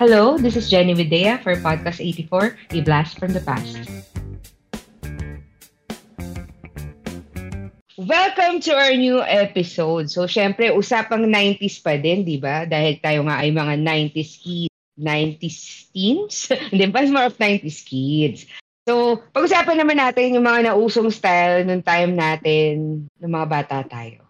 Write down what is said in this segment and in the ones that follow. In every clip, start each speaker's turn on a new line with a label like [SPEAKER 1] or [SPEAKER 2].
[SPEAKER 1] Hello, this is Jenny Videa for Podcast 84, A Blast from the Past. Welcome to our new episode. So, syempre, usapang 90s pa din, di ba? Dahil tayo nga ay mga 90s kids, 90s teens. Hindi ba? More of 90s kids. So, pag-usapan naman natin yung mga nausong style nung time natin, ng mga bata tayo.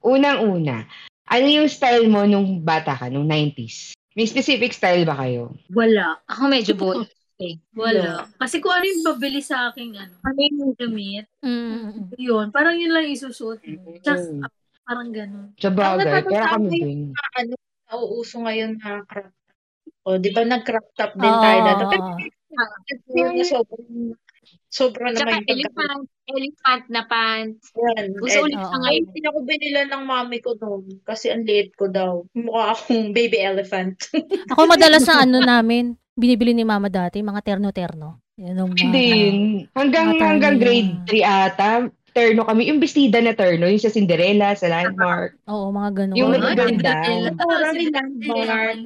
[SPEAKER 1] Unang-una, ano yung style mo nung bata ka, nung 90s? May specific style ba kayo?
[SPEAKER 2] Wala.
[SPEAKER 3] Ako medyo both. Eh.
[SPEAKER 2] Wala. Kasi kung ano yung babili sa akin, ano, ano yung damit,
[SPEAKER 3] Mm.
[SPEAKER 2] yun, parang yun lang isusuot. Just, ah, parang ganun.
[SPEAKER 1] Sa bagay, pero kami din.
[SPEAKER 4] ano, nauuso ngayon na crop top. O, di ba nag-crop top din
[SPEAKER 3] Oo.
[SPEAKER 4] tayo dati. Pero yun na sobrang, sobrang
[SPEAKER 3] Tsaka
[SPEAKER 4] naman yung pagka-
[SPEAKER 3] elephant, elephant na pants.
[SPEAKER 4] Yan.
[SPEAKER 3] Gusto
[SPEAKER 4] And,
[SPEAKER 3] ulit sa
[SPEAKER 4] ay,
[SPEAKER 3] ngayon.
[SPEAKER 4] hindi ako binila ng mami ko noon kasi ang liit ko daw. Mukha akong baby elephant.
[SPEAKER 5] Ako madalas na ano namin, binibili ni mama dati, mga terno-terno. Yan yung mga,
[SPEAKER 1] Din. Hanggang,
[SPEAKER 5] Mga
[SPEAKER 1] hanggang grade
[SPEAKER 5] na.
[SPEAKER 1] 3 ata, terno kami. Yung bestida na terno, yung sa Cinderella, sa Landmark.
[SPEAKER 5] oo, mga ganun.
[SPEAKER 1] Yung magaganda.
[SPEAKER 4] Parang landmark.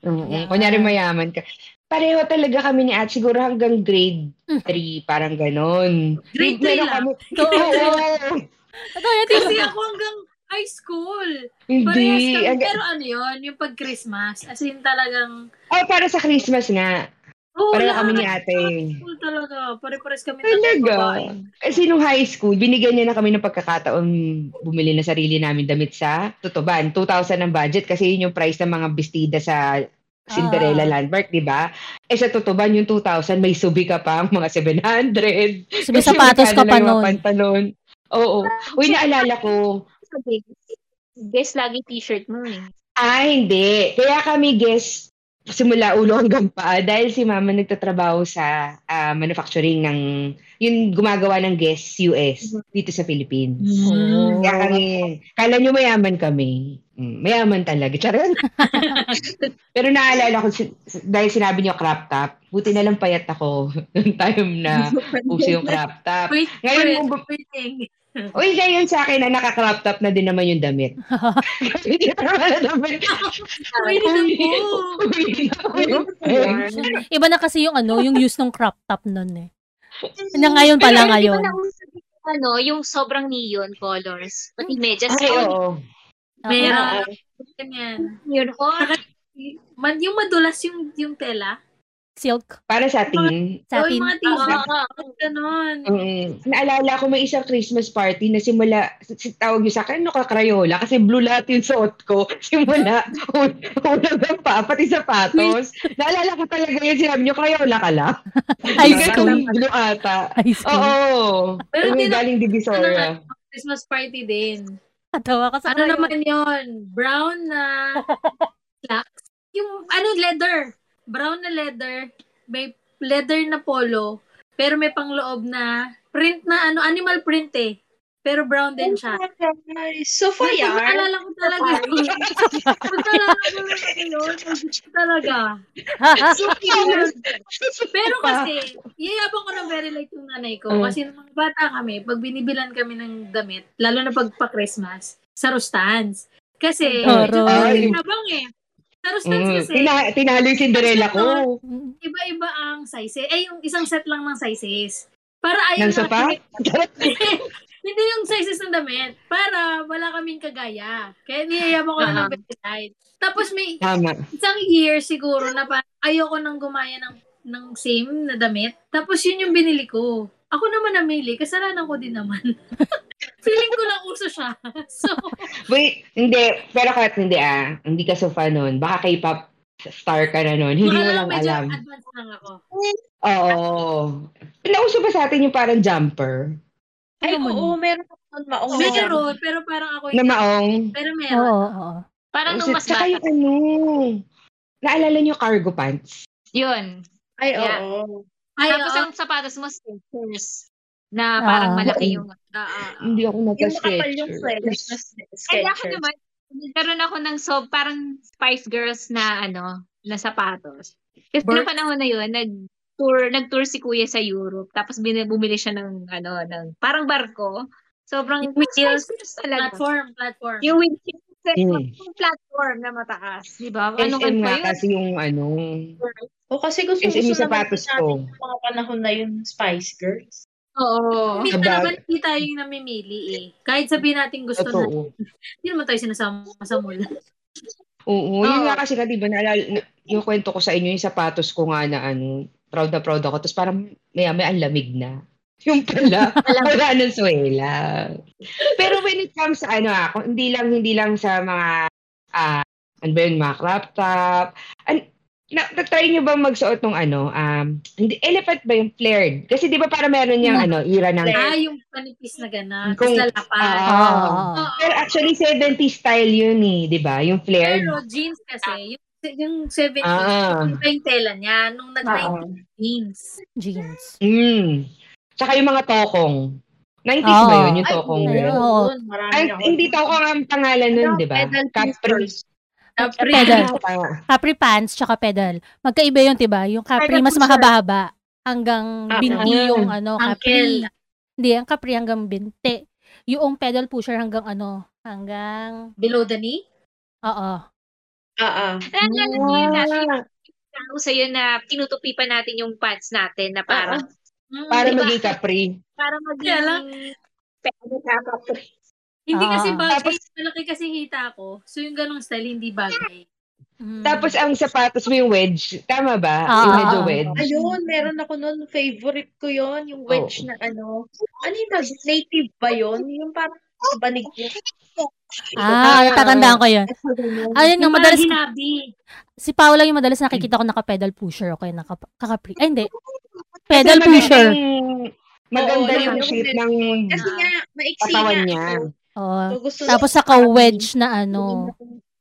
[SPEAKER 1] Oo. Kunyari mayaman ka. Pareho talaga kami ni At. Siguro hanggang grade 3, parang ganon.
[SPEAKER 2] Grade
[SPEAKER 1] Meron
[SPEAKER 2] 3 lang.
[SPEAKER 1] kami.
[SPEAKER 2] Oo. Kasi ako hanggang high school.
[SPEAKER 1] Hindi.
[SPEAKER 2] Parehas kami. Pero ano yun, yung pag Christmas, as in talagang,
[SPEAKER 1] Oh, para sa Christmas nga.
[SPEAKER 2] Oh,
[SPEAKER 1] Pareho kami ni ate.
[SPEAKER 2] School talaga. Pare-pares kami
[SPEAKER 1] Talaga? Kasi nung high school, binigyan niya na kami ng pagkakataon bumili na sarili namin damit sa Tutuban. 2,000 ang budget kasi yun yung price ng mga bestida sa Cinderella
[SPEAKER 5] Ah.
[SPEAKER 1] Landmark, di ba? Eh sa Tutuban, yung 2,000, may subi ka pa mga 700.
[SPEAKER 5] Sabi
[SPEAKER 1] Kasi
[SPEAKER 5] sapatos ka pa nun.
[SPEAKER 1] Pantalon. Oo. Uy, naalala ko.
[SPEAKER 3] Guess lagi t-shirt mo eh.
[SPEAKER 1] Ah, hindi. Kaya kami guess simula ulo hanggang paa dahil si mama nagtatrabaho sa ah, manufacturing ng yung gumagawa ng Guess US dito sa Philippines.
[SPEAKER 5] Oo.
[SPEAKER 1] Kaya kami, kala nyo mayaman kami. Mm, mayaman talaga. Charon. Pero naalala ko, dahil sinabi nyo crop top, buti na lang payat ako noong time na uso yung crop top.
[SPEAKER 2] Wait,
[SPEAKER 1] Ngayon,
[SPEAKER 2] wait,
[SPEAKER 1] kung-
[SPEAKER 2] waiting.
[SPEAKER 1] Uy, ngayon sa akin na naka-crop top na din naman yung damit. Kasi hindi na naman na damit.
[SPEAKER 5] Iba na kasi yung ano, yung use ng crop top nun eh. Na ngayon pala ngayon.
[SPEAKER 3] ano, yung sobrang neon colors? Pati medyas.
[SPEAKER 1] Oo.
[SPEAKER 2] Meron.
[SPEAKER 3] Yun,
[SPEAKER 2] Man, yung madulas yung, yung tela.
[SPEAKER 5] Silk,
[SPEAKER 1] Para sa atin.
[SPEAKER 5] Satin.
[SPEAKER 2] yung mga
[SPEAKER 3] Oo,
[SPEAKER 2] t-shirt. Ganon.
[SPEAKER 1] Mm. Naalala ko may isang Christmas party na simula, s- tawag niyo sa akin, ano ka Crayola? Kasi blue lahat yung suot ko. Simula, un- unang ng pa, pati sapatos. Naalala ko talaga yun, sinabi niyo, Crayola ka lang.
[SPEAKER 5] High school.
[SPEAKER 1] blue ata.
[SPEAKER 5] High school.
[SPEAKER 1] Oo.
[SPEAKER 2] Pero na-
[SPEAKER 1] galing Divisoria.
[SPEAKER 2] Christmas party din.
[SPEAKER 5] Katawa ka sa
[SPEAKER 2] Ano naman yon Brown na slacks. Yung, ano, leather. Brown na leather. May leather na polo. Pero may pangloob na print na, ano, animal print eh. Pero brown din siya.
[SPEAKER 4] Guys, so far, yan.
[SPEAKER 2] Naalala ko talaga yun. Naalala ko talaga yun. Talaga. So. Pero kasi, yayabang ko ng very light yung nanay ko.
[SPEAKER 1] Mm.
[SPEAKER 2] Kasi nung mga bata kami, pag binibilan kami ng damit, lalo na pag pa-Christmas, sa Rustans. Kasi.
[SPEAKER 1] Ay.
[SPEAKER 2] yabang eh. Sa Rustans
[SPEAKER 1] Mm.
[SPEAKER 2] kasi,
[SPEAKER 1] Tina- tinalo yung Cinderella ko.
[SPEAKER 2] Iba-iba ang sizes. Eh, yung isang set lang ng sizes. Para ayaw
[SPEAKER 1] Ng sopa?
[SPEAKER 2] Hindi yung sizes ng damit. Para wala kaming kagaya. Kaya niyayabang ko na ng light. Tapos may
[SPEAKER 1] Tama.
[SPEAKER 2] isang year siguro na parang ayoko nang gumaya ng, ng same na damit. Tapos yun yung binili ko. Ako naman namili. Kasalanan ko din naman. Feeling ko lang uso siya. So,
[SPEAKER 1] Wait, hindi. Pero kahit hindi ah, hindi ka so fan nun. Baka K-pop star ka na nun. Hindi mo lang
[SPEAKER 2] medyo
[SPEAKER 1] alam.
[SPEAKER 2] advance lang ako.
[SPEAKER 1] Oo. Nauso ba sa atin yung parang jumper?
[SPEAKER 4] Ay, oo, meron akong maong.
[SPEAKER 2] Meron, pero parang ako
[SPEAKER 1] Na maong?
[SPEAKER 2] Pero
[SPEAKER 5] Oo,
[SPEAKER 2] meron.
[SPEAKER 5] oo, oo.
[SPEAKER 3] Parang
[SPEAKER 1] Oh,
[SPEAKER 3] nung mas
[SPEAKER 1] Tsaka
[SPEAKER 3] bata.
[SPEAKER 1] yung ano, naalala niyo cargo pants?
[SPEAKER 3] Yun.
[SPEAKER 4] Ay,
[SPEAKER 3] Yeah.
[SPEAKER 2] Ay,
[SPEAKER 3] Tapos ang sapatos mo, Skechers. Na parang
[SPEAKER 5] Ah.
[SPEAKER 3] malaki yung...
[SPEAKER 2] Ah, ah, ah.
[SPEAKER 1] Hindi ako
[SPEAKER 4] Yung makapal yung
[SPEAKER 1] nagka-sketchers.
[SPEAKER 4] flesh na
[SPEAKER 3] Ay, ako
[SPEAKER 4] Skechers.
[SPEAKER 3] naman, nagkaroon ako ng so, parang Spice Girls na ano, na sapatos. Kasi
[SPEAKER 2] Bur-
[SPEAKER 3] noong panahon na yun, nag tour nag-tour si Kuya sa Europe. Tapos bin- bumili siya ng ano ng parang barko. Sobrang
[SPEAKER 2] Yung wheels,
[SPEAKER 3] Girls talaga.
[SPEAKER 2] Platform, platform.
[SPEAKER 3] Yung windshield
[SPEAKER 1] Hmm.
[SPEAKER 3] Yung platform na mataas, di ba? Ano
[SPEAKER 1] SM nga
[SPEAKER 3] yun?
[SPEAKER 1] kasi yung ano.
[SPEAKER 4] O kasi gusto
[SPEAKER 1] SM
[SPEAKER 4] gusto
[SPEAKER 1] yung sapatos
[SPEAKER 4] naman
[SPEAKER 1] ko.
[SPEAKER 4] natin yung mga panahon na yung Spice Girls.
[SPEAKER 3] Oo.
[SPEAKER 2] Minsan
[SPEAKER 1] Sabag-
[SPEAKER 2] naman hindi tayo yung namimili eh. Kahit sabihin natin gusto na,
[SPEAKER 1] Totoo.
[SPEAKER 2] hindi naman tayo sinasama sa mall.
[SPEAKER 1] Oo, yun
[SPEAKER 3] Oo.
[SPEAKER 1] nga kasi ka, di ba, naalala, na- yung kwento ko sa inyo, yung sapatos ko nga na ano, proud na proud ako. Tapos parang may may ang lamig na. Yung pala, wala nang suwela. Pero when it comes sa ano ako, hindi lang, hindi lang sa mga, ah, ano ba yun, mga crop top. An, na, na-try nyo ba magsuot ng ano, um, hindi, elephant ba yung flared? Kasi di ba para meron yung ano, ira ng,
[SPEAKER 2] Ah, yung panipis na gano'n.
[SPEAKER 1] Kung-
[SPEAKER 2] lalapan.
[SPEAKER 1] Ah.
[SPEAKER 5] Oo.
[SPEAKER 2] Oo.
[SPEAKER 1] pero actually 70 style yun eh, di ba? Yung flared.
[SPEAKER 2] Pero jeans kasi, yung, yung 70s,
[SPEAKER 1] Ah.
[SPEAKER 2] yung tela niya, nung nag-90 jeans.
[SPEAKER 5] Jeans.
[SPEAKER 1] Mm. Tsaka yung mga tokong. 90s
[SPEAKER 5] Oo.
[SPEAKER 1] ba yun, yung tokong?
[SPEAKER 5] Ay, oo.
[SPEAKER 4] yun, marami
[SPEAKER 1] Ay, hindi tokong ang pangalan nun, di ba? Capri.
[SPEAKER 2] Capri.
[SPEAKER 5] Pedal. Capri pants tsaka pedal. Magkaiba yun, 'di ba? Yung Capri mas
[SPEAKER 3] pusher.
[SPEAKER 5] mahaba hanggang
[SPEAKER 4] Ah,
[SPEAKER 5] binti
[SPEAKER 1] ah.
[SPEAKER 5] yung ano, Capri. Hindi, ang Capri hanggang binti. Yung pedal pusher hanggang ano, hanggang
[SPEAKER 2] Below the knee?
[SPEAKER 5] oo.
[SPEAKER 4] Ah, ah.
[SPEAKER 3] Naalala niyo yun na, ano sa'yo na tinutupi pa natin yung pants natin na parang,
[SPEAKER 2] Mm,
[SPEAKER 1] Para
[SPEAKER 3] Diba?
[SPEAKER 1] maging Capri.
[SPEAKER 3] para
[SPEAKER 2] Kaya lang,
[SPEAKER 3] maging pwede ka pa.
[SPEAKER 2] Hindi
[SPEAKER 5] Ah.
[SPEAKER 2] kasi bagay.
[SPEAKER 1] Tapos-
[SPEAKER 2] malaki kasi hita ko. So yung ganong style, hindi bagay.
[SPEAKER 5] Mm.
[SPEAKER 1] Tapos ang sapatos mo yung wedge. Tama ba?
[SPEAKER 5] Ah,
[SPEAKER 1] yung medyo
[SPEAKER 5] ah, ah.
[SPEAKER 1] wedge.
[SPEAKER 4] Ayun, meron ako nun, favorite ko yon yung wedge
[SPEAKER 1] Oo.
[SPEAKER 4] na ano. Ano yung native ba yon Yung parang banig mo.
[SPEAKER 5] ah, tatandaan ko yun. Ayun nga,
[SPEAKER 2] Yung
[SPEAKER 5] madalas,
[SPEAKER 2] hinabi.
[SPEAKER 5] si Paula yung madalas nakikita ko naka-pedal pusher o kaya naka-Capri. Ay, hindi.
[SPEAKER 1] Kasi
[SPEAKER 5] Pedal
[SPEAKER 1] maganda
[SPEAKER 5] pusher.
[SPEAKER 1] Maganda
[SPEAKER 4] Oo,
[SPEAKER 1] yung shape ng
[SPEAKER 4] Kasi nga, maiksi
[SPEAKER 1] katawan niya.
[SPEAKER 5] Oo.
[SPEAKER 4] So, gusto
[SPEAKER 5] Tapos
[SPEAKER 4] parang-
[SPEAKER 5] wedge na ano,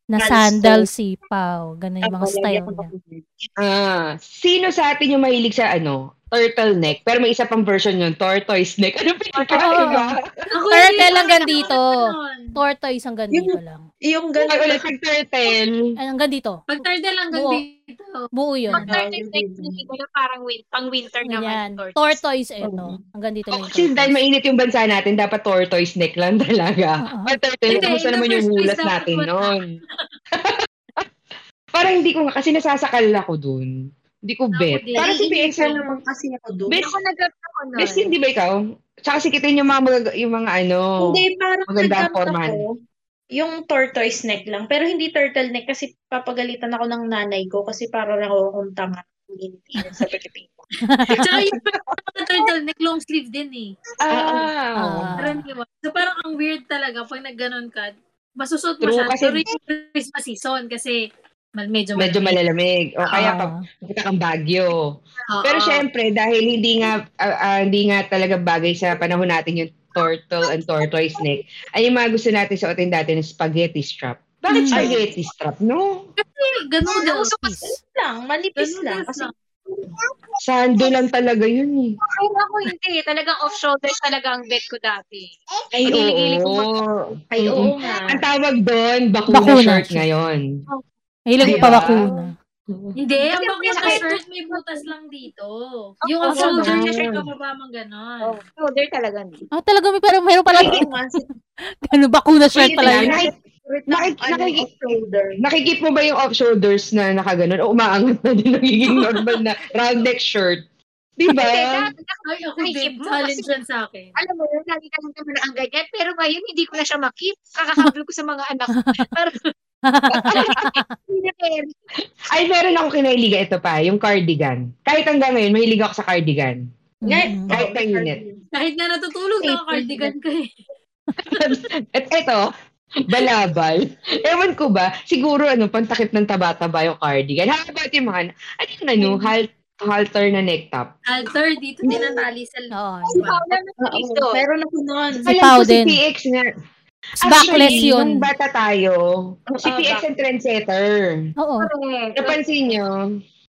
[SPEAKER 5] na sandal sipaw. Ganun yung mga style niya.
[SPEAKER 1] Ah, sino sa atin yung mahilig sa ano? Turtleneck. Pero may isa pang version yun, tortoise neck. Ano pinagkaiba?
[SPEAKER 2] Ako
[SPEAKER 5] Turtle hanggang dito. Tortoise hanggang
[SPEAKER 4] Yung-
[SPEAKER 5] dito lang.
[SPEAKER 4] Yung
[SPEAKER 1] Ay,
[SPEAKER 4] ganun.
[SPEAKER 1] ulit yung turtle.
[SPEAKER 5] Ay, hanggang dito.
[SPEAKER 2] Pag turtle hanggang
[SPEAKER 5] Buo.
[SPEAKER 2] Dito.
[SPEAKER 5] Buo yun.
[SPEAKER 3] Pag turtle neck, hindi ko na parang win, pang winter
[SPEAKER 5] Yan.
[SPEAKER 3] naman. tortoise.
[SPEAKER 5] Tortoise ito. Hanggang dito lang yung
[SPEAKER 1] Kasi dahil
[SPEAKER 5] tortoise.
[SPEAKER 1] mainit yung bansa natin, dapat tortoise neck lang talaga.
[SPEAKER 2] Hindi,
[SPEAKER 1] kamusta
[SPEAKER 2] in the
[SPEAKER 1] naman yung hulas natin noon? Parang hindi ko nga, kasi nasasakal ako dun. Hindi ko bet.
[SPEAKER 2] din.
[SPEAKER 1] Parang si PX
[SPEAKER 4] Isa
[SPEAKER 1] lang
[SPEAKER 4] naman kasi ako doon.
[SPEAKER 1] Best,
[SPEAKER 3] Ako nag-up ako nun.
[SPEAKER 1] best hindi ba ikaw? Tsaka sikitin yung mga, mag- yung mga ano.
[SPEAKER 4] Hindi, parang
[SPEAKER 1] Maganda ang
[SPEAKER 4] nag-up
[SPEAKER 1] forman.
[SPEAKER 4] ako. Yung tortoise neck lang. Pero hindi turtleneck kasi papagalitan ako ng nanay ko kasi para lang ako kung tanga. Hindi sa Pilipinas.
[SPEAKER 2] Tsaka yung turtle neck, long sleeve din eh.
[SPEAKER 1] Ah.
[SPEAKER 5] Ah.
[SPEAKER 2] Karaniwan. So parang ang weird talaga pag nagganon ka. Masusot mo
[SPEAKER 1] True,
[SPEAKER 2] siya.
[SPEAKER 1] kasi-
[SPEAKER 2] Pero yung Christmas season kasi mal- medyo
[SPEAKER 1] Medyo
[SPEAKER 2] malamig.
[SPEAKER 1] malalamig. O kaya
[SPEAKER 5] Ah.
[SPEAKER 1] pag pupunta kang Baguio.
[SPEAKER 2] Oo.
[SPEAKER 1] Pero syempre, dahil hindi nga ah, ah, hindi nga talaga bagay sa panahon natin yung turtle and tortoise neck, ay yung mga gusto natin suotin dati ng spaghetti strap. Bakit
[SPEAKER 5] Mm.
[SPEAKER 1] spaghetti strap, no?
[SPEAKER 2] Ganun daw.
[SPEAKER 5] Peace.
[SPEAKER 4] lang, manipis
[SPEAKER 2] Ganun
[SPEAKER 4] lang. Kasi
[SPEAKER 1] Sando lang talaga yun eh.
[SPEAKER 3] Pero ako hindi. Talagang off-shoulders talaga ang bet ko dati.
[SPEAKER 1] Ay,
[SPEAKER 3] Hilig-hilig ko
[SPEAKER 1] oo.
[SPEAKER 4] ay oo nga.
[SPEAKER 1] Ang tawag doon, bakuna,
[SPEAKER 5] Bakuna
[SPEAKER 1] shirt
[SPEAKER 5] shirt.
[SPEAKER 1] ngayon.
[SPEAKER 5] Mahilig
[SPEAKER 1] Diba?
[SPEAKER 5] pa bakuna.
[SPEAKER 2] Hindi, ang bakuna
[SPEAKER 3] may-
[SPEAKER 2] shirt may butas lang dito. Yung
[SPEAKER 3] Oo,
[SPEAKER 2] off-shoulder
[SPEAKER 1] oo.
[SPEAKER 2] niya shirt kababa mang ganon.
[SPEAKER 3] Shoulder talaga.
[SPEAKER 5] Ah, talaga may parang meron pala ganun bakuna shirt
[SPEAKER 1] Wait
[SPEAKER 5] pala
[SPEAKER 1] lang,
[SPEAKER 5] yun.
[SPEAKER 1] nakik-
[SPEAKER 4] Ano,
[SPEAKER 1] nakik-
[SPEAKER 4] off-shoulder.
[SPEAKER 1] nakikip mo ba yung off-shoulders na nakaganon? O umaangat na din nagiging normal na round neck shirt? Di ba?
[SPEAKER 3] Hindi, dati
[SPEAKER 2] Ay, ako din.
[SPEAKER 3] mo,
[SPEAKER 2] Challenge yan sa akin.
[SPEAKER 3] alam mo yun, lagi ka lang naman ang ganyan. Pero ngayon, hindi ko na siya makip. Kakahabol ko sa mga anak ko. Pero, na pero.
[SPEAKER 1] Ay, meron ako kinailiga ito pa, yung cardigan. Kahit hanggang ngayon, mahilig ako sa cardigan.
[SPEAKER 5] Mm-mm.
[SPEAKER 1] Kahit mainit.
[SPEAKER 2] Kahit nga natutulog na cardigan ko eh.
[SPEAKER 1] At ito, balabal. Ewan ko ba, siguro ano, pantakip ng taba-taba yung cardigan. How about yung mga, ano yung ano, halt, halter na neck top?
[SPEAKER 2] Alter, dito din ang tali sa
[SPEAKER 5] Oo.
[SPEAKER 3] Si Paula na
[SPEAKER 4] Oo,
[SPEAKER 3] dito.
[SPEAKER 4] meron ako nun.
[SPEAKER 5] Si Pao
[SPEAKER 1] ko si
[SPEAKER 5] din.
[SPEAKER 1] PX nga.
[SPEAKER 5] Backless
[SPEAKER 1] Actually,
[SPEAKER 5] yun.
[SPEAKER 1] nung bata tayo, si
[SPEAKER 4] Ah,
[SPEAKER 1] PX
[SPEAKER 4] back-
[SPEAKER 1] ang trendsetter.
[SPEAKER 5] Oo.
[SPEAKER 3] Correct.
[SPEAKER 1] Napansin nyo?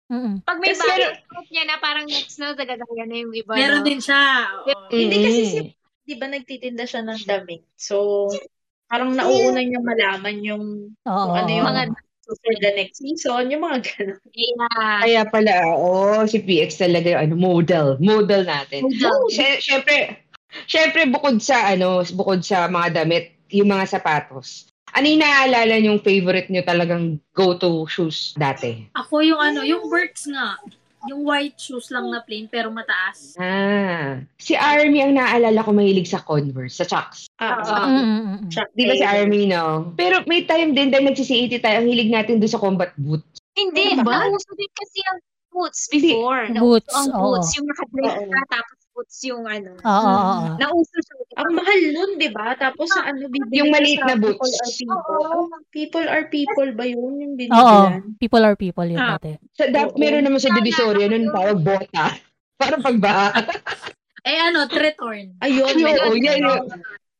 [SPEAKER 5] Mm-mm.
[SPEAKER 3] Pag may
[SPEAKER 1] Kasi
[SPEAKER 3] bagay niya na parang next na, nagagaya na yung iba.
[SPEAKER 2] Meron
[SPEAKER 3] no?
[SPEAKER 2] din siya. oo.
[SPEAKER 4] Hindi kasi si- Di ba nagtitinda siya ng damit? So, parang nauuna niya malaman yung kung ano yung
[SPEAKER 3] Mga-
[SPEAKER 4] for the next season, yung mga gano'n.
[SPEAKER 3] Yeah.
[SPEAKER 1] Kaya pala, oo, si PX talaga yung ano, model. Model natin.
[SPEAKER 3] Model.
[SPEAKER 1] Sy- Syempre, syempre bukod sa ano, bukod sa mga damit, yung mga sapatos. Ano yung naaalala yung favorite nyo talagang go-to shoes dati?
[SPEAKER 2] Ako yung ano, yung Birks nga. Yung white shoes lang na plain pero mataas.
[SPEAKER 1] Ah, si Army ang naaalala ko mahilig sa Converse, sa Chucks.
[SPEAKER 4] Ah,
[SPEAKER 3] Oo.
[SPEAKER 4] ah,
[SPEAKER 5] Mm, mm, mm, mm.
[SPEAKER 4] Chuck
[SPEAKER 1] Di ba si. Army, no? Pero may time din dahil nagsi-CAT tayo, ang hilig natin doon sa combat boot.
[SPEAKER 3] Hindi,
[SPEAKER 4] Ano ba?
[SPEAKER 3] nauso din kasi ang boots before.
[SPEAKER 5] Boots,
[SPEAKER 3] Nauso ang
[SPEAKER 5] oo.
[SPEAKER 3] boots, yung nakadress
[SPEAKER 4] Oo.
[SPEAKER 3] ka, tapos boots yung ano.
[SPEAKER 5] Oo, oo, oo.
[SPEAKER 3] Nauso siya.
[SPEAKER 4] Ang mahal nun, di ba? Tapos sa ano, bibili
[SPEAKER 1] Yung maliit na boots.
[SPEAKER 4] People are people.
[SPEAKER 3] Oo.
[SPEAKER 4] People are people ba yun? Yung
[SPEAKER 5] Oo,
[SPEAKER 4] binibilan?
[SPEAKER 5] people are people yun
[SPEAKER 4] Ah.
[SPEAKER 5] dati.
[SPEAKER 1] Sa, da-
[SPEAKER 4] Oo.
[SPEAKER 1] meron naman sa Divisoria nun tawag bota. Para pagbaha.
[SPEAKER 2] Eh ano, Tretorn.
[SPEAKER 4] Ayun.
[SPEAKER 1] Ay,
[SPEAKER 4] ayun.
[SPEAKER 1] oo, yan yun.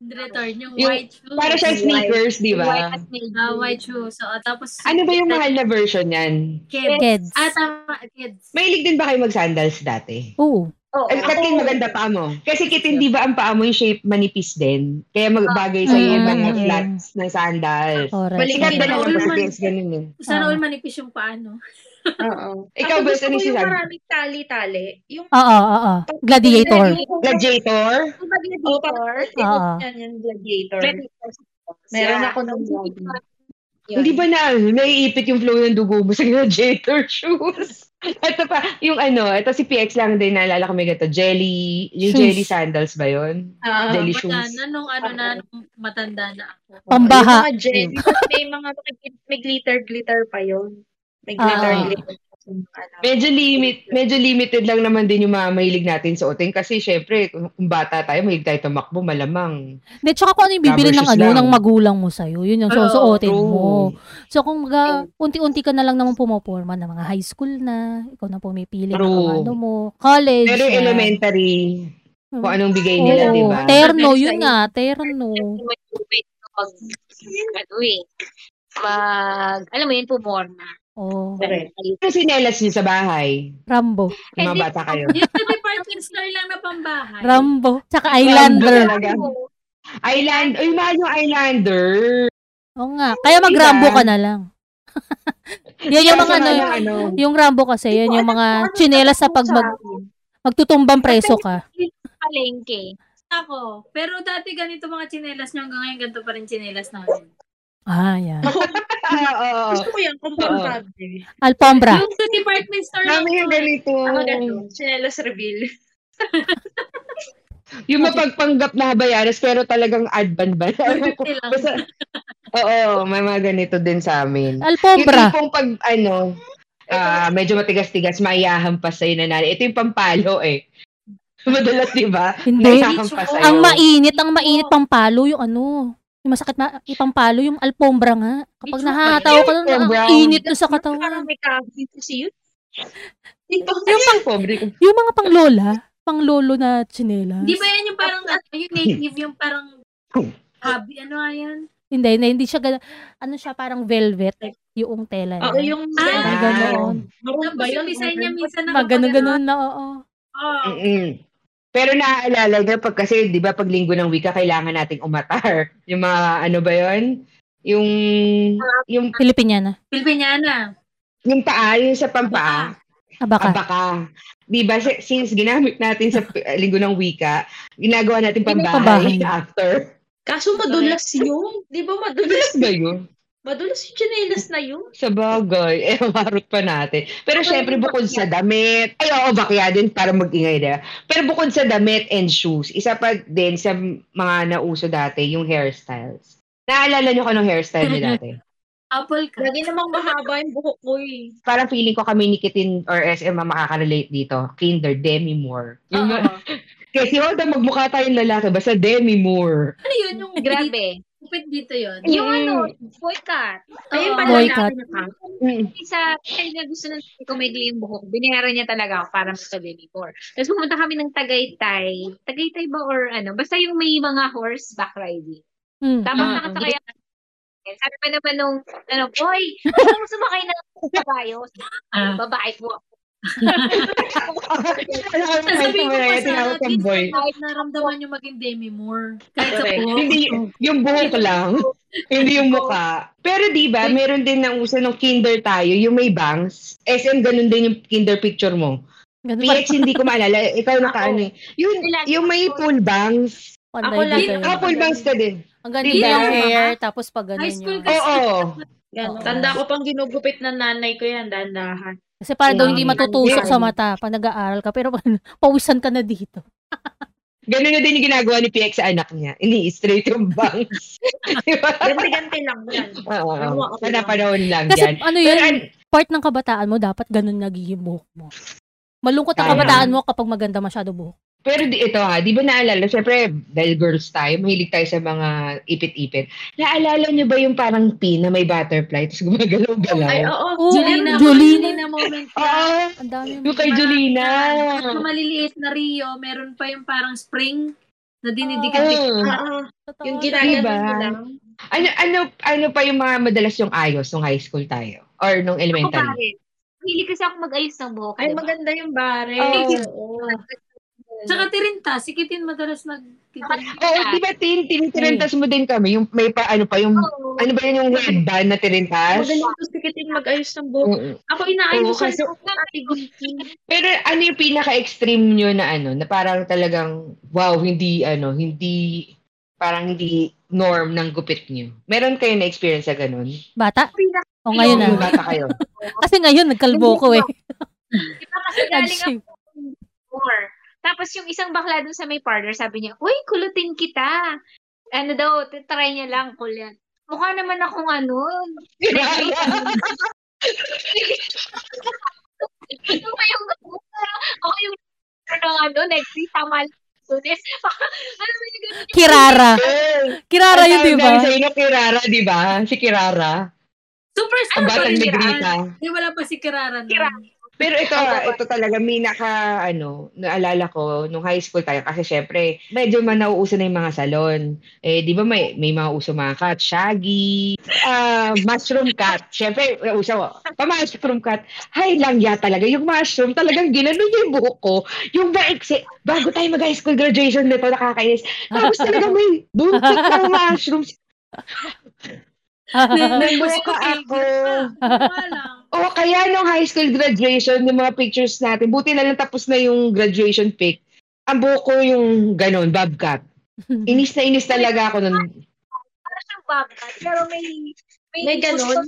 [SPEAKER 2] Tretorn, yung,
[SPEAKER 1] Yung-
[SPEAKER 2] white shoes.
[SPEAKER 1] Para siya sneakers, di
[SPEAKER 3] White
[SPEAKER 1] ba?
[SPEAKER 3] navy.
[SPEAKER 2] Ah, white shoes. So, tapos,
[SPEAKER 1] Ano ba yung mahal na version yan?
[SPEAKER 2] Kids.
[SPEAKER 5] Kids.
[SPEAKER 2] Ah, tama, kids.
[SPEAKER 1] Mahilig din ba kayo mag-sandals dati?
[SPEAKER 5] Oo.
[SPEAKER 3] Oo.
[SPEAKER 1] Ay, Katlin, maganda pa mo. Kasi kitin, di ba ang paa mo yung shape manipis din? Kaya magbagay sa iyo yung mga
[SPEAKER 5] Mm.
[SPEAKER 1] flats ng sandals.
[SPEAKER 5] Correct.
[SPEAKER 4] Balik
[SPEAKER 1] ba
[SPEAKER 4] na
[SPEAKER 1] kasi
[SPEAKER 2] man-
[SPEAKER 1] kids ganun eh.
[SPEAKER 2] Sana
[SPEAKER 5] Ah.
[SPEAKER 2] all manipis yung paano.
[SPEAKER 4] Oo.
[SPEAKER 1] Ikaw,
[SPEAKER 4] Ako
[SPEAKER 1] basta
[SPEAKER 4] gusto
[SPEAKER 1] ni
[SPEAKER 4] ko
[SPEAKER 1] si
[SPEAKER 4] yung maraming tali-tali. Yung
[SPEAKER 5] Oo, oo, oo. Gladiator.
[SPEAKER 1] Gladiator?
[SPEAKER 3] Yung ba gladiator?
[SPEAKER 5] Oo.
[SPEAKER 4] Yan, yung gladiator.
[SPEAKER 3] Gladiator.
[SPEAKER 4] Meron ako ng.
[SPEAKER 3] Yun.
[SPEAKER 1] Hindi ba na, naiipit yung flow ng dugo mo sa gladiator shoes? ito pa, yung ano, ito si PX lang din, naalala ko may ganito, jelly, yung
[SPEAKER 5] Shoes.
[SPEAKER 1] jelly sandals ba yun?
[SPEAKER 4] Ah,
[SPEAKER 1] Jelly shoes.
[SPEAKER 2] na nung ano na, nung matanda na ako.
[SPEAKER 5] Pambaha.
[SPEAKER 4] Yung mga jelly. may mga may glitter-glitter pa yun. May
[SPEAKER 5] Ah.
[SPEAKER 4] glitter-glitter. Ano.
[SPEAKER 1] Medyo limit, medyo limited lang naman din yung mga mahilig natin suotin kasi syempre kung kung bata tayo, mahilig tayo tumakbo, malamang.
[SPEAKER 5] Hindi, tsaka kung ano yung bibili ng ano,
[SPEAKER 1] lang.
[SPEAKER 5] ng magulang mo sa'yo. Yun yung susuotin
[SPEAKER 1] true.
[SPEAKER 5] mo. So, kung mga, unti-unti ka na lang naman pumoporma ng mga high school na, ikaw na pumipili ng
[SPEAKER 1] True.
[SPEAKER 5] ano mo, college
[SPEAKER 1] Pero
[SPEAKER 5] na.
[SPEAKER 1] elementary,
[SPEAKER 5] Hmm.
[SPEAKER 1] kung anong bigay nila,
[SPEAKER 5] Oo,
[SPEAKER 1] di ba?
[SPEAKER 5] terno, yun nga, terno.
[SPEAKER 3] Pag, ano eh, mag, alam mo yun, pumorma.
[SPEAKER 5] Oh,
[SPEAKER 4] Correct.
[SPEAKER 1] Ano sinelas niyo sa bahay?
[SPEAKER 5] Rambo.
[SPEAKER 1] Yung mga bata kayo.
[SPEAKER 2] Yung sa department store lang na pambahay.
[SPEAKER 5] Rambo. Tsaka
[SPEAKER 1] Rambo
[SPEAKER 5] Islander.
[SPEAKER 1] talaga. Island, ay mahal yung Islander.
[SPEAKER 5] Oo nga. Kaya mag-Rambo ka na lang. yan yung mga ano,
[SPEAKER 1] ano.
[SPEAKER 5] yung Rambo kasi, yan yung mga chinelas sa pag mag, magtutumbang preso ka.
[SPEAKER 3] Palengke.
[SPEAKER 2] Ako. Pero dati ganito mga chinelas nyo hanggang ngayon ganito pa rin chinelas namin.
[SPEAKER 5] Ah, yan.
[SPEAKER 1] Oo.
[SPEAKER 4] Gusto ko yan, komportable.
[SPEAKER 5] Alfombra.
[SPEAKER 2] Yung sa department store.
[SPEAKER 1] Namin yung
[SPEAKER 2] to.
[SPEAKER 1] ganito.
[SPEAKER 4] Ako ganun. Chinelas reveal.
[SPEAKER 1] Yung mapagpanggap na habayanas pero talagang adban ba?
[SPEAKER 2] Lang.
[SPEAKER 1] Basta, oo, may mga ganito din sa amin. Yung
[SPEAKER 5] Alfombra.
[SPEAKER 1] tipong pag, ano, ah, medyo matigas-tigas, maiyahampas sa'yo na nanay. Ito yung pampalo eh. Madalas, di ba?
[SPEAKER 5] Hindi. Ang mainit, ang mainit pang palo yung ano. Yung masakit na ipampalo yung alfombra nga. Kapag
[SPEAKER 2] It's
[SPEAKER 5] nahataw ka nun, ang init na sa
[SPEAKER 4] Parang
[SPEAKER 5] katawan.
[SPEAKER 4] may kahit kasi yun. Dito.
[SPEAKER 1] Yung pang.
[SPEAKER 5] Yung mga pang lola, pang lolo na chinelas.
[SPEAKER 2] Di ba yan yung parang, ano, yung native, yung parang, hobby, ano nga yan?
[SPEAKER 5] Hindi, hindi, hindi siya gana, ano siya, parang velvet, yung tela
[SPEAKER 4] Oo, yung
[SPEAKER 2] Ah,
[SPEAKER 5] ganoon.
[SPEAKER 2] Tapos yung design niya minsan
[SPEAKER 5] Mag ganun-ganun na, oo.
[SPEAKER 2] Oh,
[SPEAKER 1] Mm-mm. Pero naaalala niyo pag kasi 'di ba pag linggo ng wika kailangan nating umatar. Yung mga ano ba 'yon? Yung yung
[SPEAKER 5] Filipiniana.
[SPEAKER 2] Pilipiniana.
[SPEAKER 1] yung paa, yung sa pampaa,
[SPEAKER 5] Abaka.
[SPEAKER 1] abaka. 'Di ba si- since ginamit natin sa linggo ng wika, ginagawa natin pambahay
[SPEAKER 5] Pambahay.
[SPEAKER 1] after.
[SPEAKER 4] Kaso madulas yun. Di ba madulas?
[SPEAKER 1] Ba yun?
[SPEAKER 4] Madulas yung chinelas na yun.
[SPEAKER 1] Sa bagay, eh, marot pa natin. Pero syempre, bukod sa damit, ay oo, bakya din para mag-ingay na. Pero bukod sa damit and shoes, isa pa din sa mga nauso dati, yung hairstyles. Naalala niyo kung anong hairstyle niyo dati?
[SPEAKER 2] Apple ka.
[SPEAKER 4] Lagi namang mahaba yung buhok ko eh.
[SPEAKER 1] Parang feeling ko kami ni Kitin or SM ang makaka-relate dito. Kinder, Demi Moore. Yung,
[SPEAKER 2] Oo.
[SPEAKER 1] kasi Oda, magmukha tayong lalaki, basta Demi Moore.
[SPEAKER 2] Ano yun? Yung
[SPEAKER 3] Grabe.
[SPEAKER 2] Kupit dito yun.
[SPEAKER 3] Yung
[SPEAKER 1] Mm.
[SPEAKER 3] ano, boycott.
[SPEAKER 4] Ayun pala
[SPEAKER 5] Boycott.
[SPEAKER 4] na
[SPEAKER 1] Mm.
[SPEAKER 3] Isa, kaya na gusto ng comedy yung buhok. Binayaran niya talaga ako para sa before. Tapos pumunta kami ng Tagaytay. Tagaytay ba or ano? Basta yung may mga horseback riding.
[SPEAKER 5] Hmm.
[SPEAKER 3] Tapos
[SPEAKER 1] Ah.
[SPEAKER 3] nakasakay ako. Sabi pa naman nung, ano, boy, gusto mo sumakay ng kabayo?
[SPEAKER 2] Ah.
[SPEAKER 3] Babae po.
[SPEAKER 1] Alam ko,
[SPEAKER 2] Sasabihin ko pa
[SPEAKER 1] tinawag
[SPEAKER 2] sana, at least kahit naramdaman nyo maging Demi Moore. Kahit sa buhok.
[SPEAKER 1] Hindi, yung buhok lang. hindi yung muka. Pero di ba, meron din ng uso ng kinder tayo, yung may bangs. SM, ganun din yung kinder picture mo.
[SPEAKER 5] Ganun
[SPEAKER 1] hindi ko maalala. Ikaw naka ano eh. Yung, yung may full bangs.
[SPEAKER 4] Ako lang yun.
[SPEAKER 5] yun.
[SPEAKER 1] Ah, full bangs ka din.
[SPEAKER 5] Ang ganda
[SPEAKER 1] Diba?
[SPEAKER 5] yung hair, tapos pag ganun
[SPEAKER 2] High school
[SPEAKER 5] yung...
[SPEAKER 2] kasi.
[SPEAKER 1] Oo.
[SPEAKER 4] Yan. Tanda ko pang ginugupit ng nanay ko yan, dandahan.
[SPEAKER 5] Kasi para daw hindi
[SPEAKER 1] Yeah.
[SPEAKER 5] matutusok
[SPEAKER 1] Yeah.
[SPEAKER 5] sa mata pag nag-aaral ka. Pero pawisan ka na dito.
[SPEAKER 1] Ganun na din yung ginagawa ni PX sa anak niya. Ini-straight yung bangs. diba?
[SPEAKER 4] Ganti-ganti lang yan.
[SPEAKER 1] Oo.
[SPEAKER 4] Okay lang.
[SPEAKER 1] Panapanahon lang
[SPEAKER 5] Kasi
[SPEAKER 1] yan.
[SPEAKER 5] ano yun,
[SPEAKER 1] an-
[SPEAKER 5] part ng kabataan mo, dapat ganun nagiging buhok mo. Malungkot ang kabataan mo kapag maganda masyado buhok.
[SPEAKER 1] Pero di, ito ha, di ba naalala, syempre, dahil girls tayo, mahilig tayo sa mga ipit-ipit. Naalala niyo ba yung parang pin na may butterfly, tapos gumagalaw-galaw?
[SPEAKER 4] Ay, oo.
[SPEAKER 5] Oo,
[SPEAKER 2] Julina,
[SPEAKER 5] Julina.
[SPEAKER 2] Julina moment.
[SPEAKER 1] Oo,
[SPEAKER 5] Ang dami
[SPEAKER 1] yung kay Julina.
[SPEAKER 2] Sa maliliit na Rio, meron pa yung parang spring na dinidikit
[SPEAKER 1] Oo.
[SPEAKER 4] Oo.
[SPEAKER 5] Totoo.
[SPEAKER 4] Yung ginaganon
[SPEAKER 1] Diba?
[SPEAKER 4] lang.
[SPEAKER 1] Ano, ano, ano pa yung mga madalas yung ayos nung high school tayo? Or nung
[SPEAKER 3] Ako
[SPEAKER 1] elementary?
[SPEAKER 3] pare. Hindi kasi ako mag-ayos ng buhok.
[SPEAKER 4] Ay,
[SPEAKER 3] diba?
[SPEAKER 4] maganda yung bare.
[SPEAKER 1] Oo.
[SPEAKER 2] Tsaka tirinta, si Kitin madalas nagtitinta.
[SPEAKER 1] Oo, di ba tin, tinitirintas mo din kami? Yung may pa, ano pa, yung,
[SPEAKER 3] Oo.
[SPEAKER 1] ano ba yun yung headband na tirintas?
[SPEAKER 4] Magaling ko si Kitin mag-ayos ng buhok.
[SPEAKER 1] Oo.
[SPEAKER 4] Ako inaayos
[SPEAKER 1] Oo, kasi-
[SPEAKER 4] ko ng ate.
[SPEAKER 1] Pero ano yung pinaka-extreme nyo na ano, na parang talagang, wow, hindi, ano, hindi, parang hindi norm ng gupit nyo? Meron kayo na experience sa ganun?
[SPEAKER 5] Bata? O ngayon na.
[SPEAKER 1] bata kayo.
[SPEAKER 5] Kasi ngayon, nagkalbo ko eh.
[SPEAKER 3] Diba kasi galing ako. Tapos yung isang bakla dun sa may partner, sabi niya, Uy, kulutin kita. Ano daw, try niya lang, kulit. Mukha naman akong ano. Ano ba yung Ako yung ano, ano, next week, tama lang. Lunes. ano ba yung ganun
[SPEAKER 5] Kirara. Kirara yun,
[SPEAKER 1] ang
[SPEAKER 5] di ba?
[SPEAKER 1] Sa inyo, Kirara, di ba? Si Kirara.
[SPEAKER 2] Superstar
[SPEAKER 1] Ang
[SPEAKER 2] pa rin. Hindi, wala pa si Kirara.
[SPEAKER 3] Kirara.
[SPEAKER 1] Pero ito, ito talaga, may naka, ano, naalala ko, nung high school tayo, kasi syempre, medyo man nauuso na yung mga salon. Eh, di ba may, may mga uso mga cut, shaggy, ah, mushroom cut. Syempre, uso, pa-mushroom cut. Hay lang ya talaga, yung mushroom, talagang ginanon niya yung buhok ko. Yung maiksi, bago tayo mag-high school graduation nito, nakakainis. Tapos talaga may buntot ng mushrooms. Nagbuka ako.
[SPEAKER 2] Wala lang.
[SPEAKER 1] O kaya nung high school graduation, yung mga pictures natin, buti na lang tapos na yung graduation pic. Ang buhok ko yung ganun, bob cut. Inis na inis talaga ako nun.
[SPEAKER 3] Para siyang bobcat, pero may may,
[SPEAKER 4] May ganun?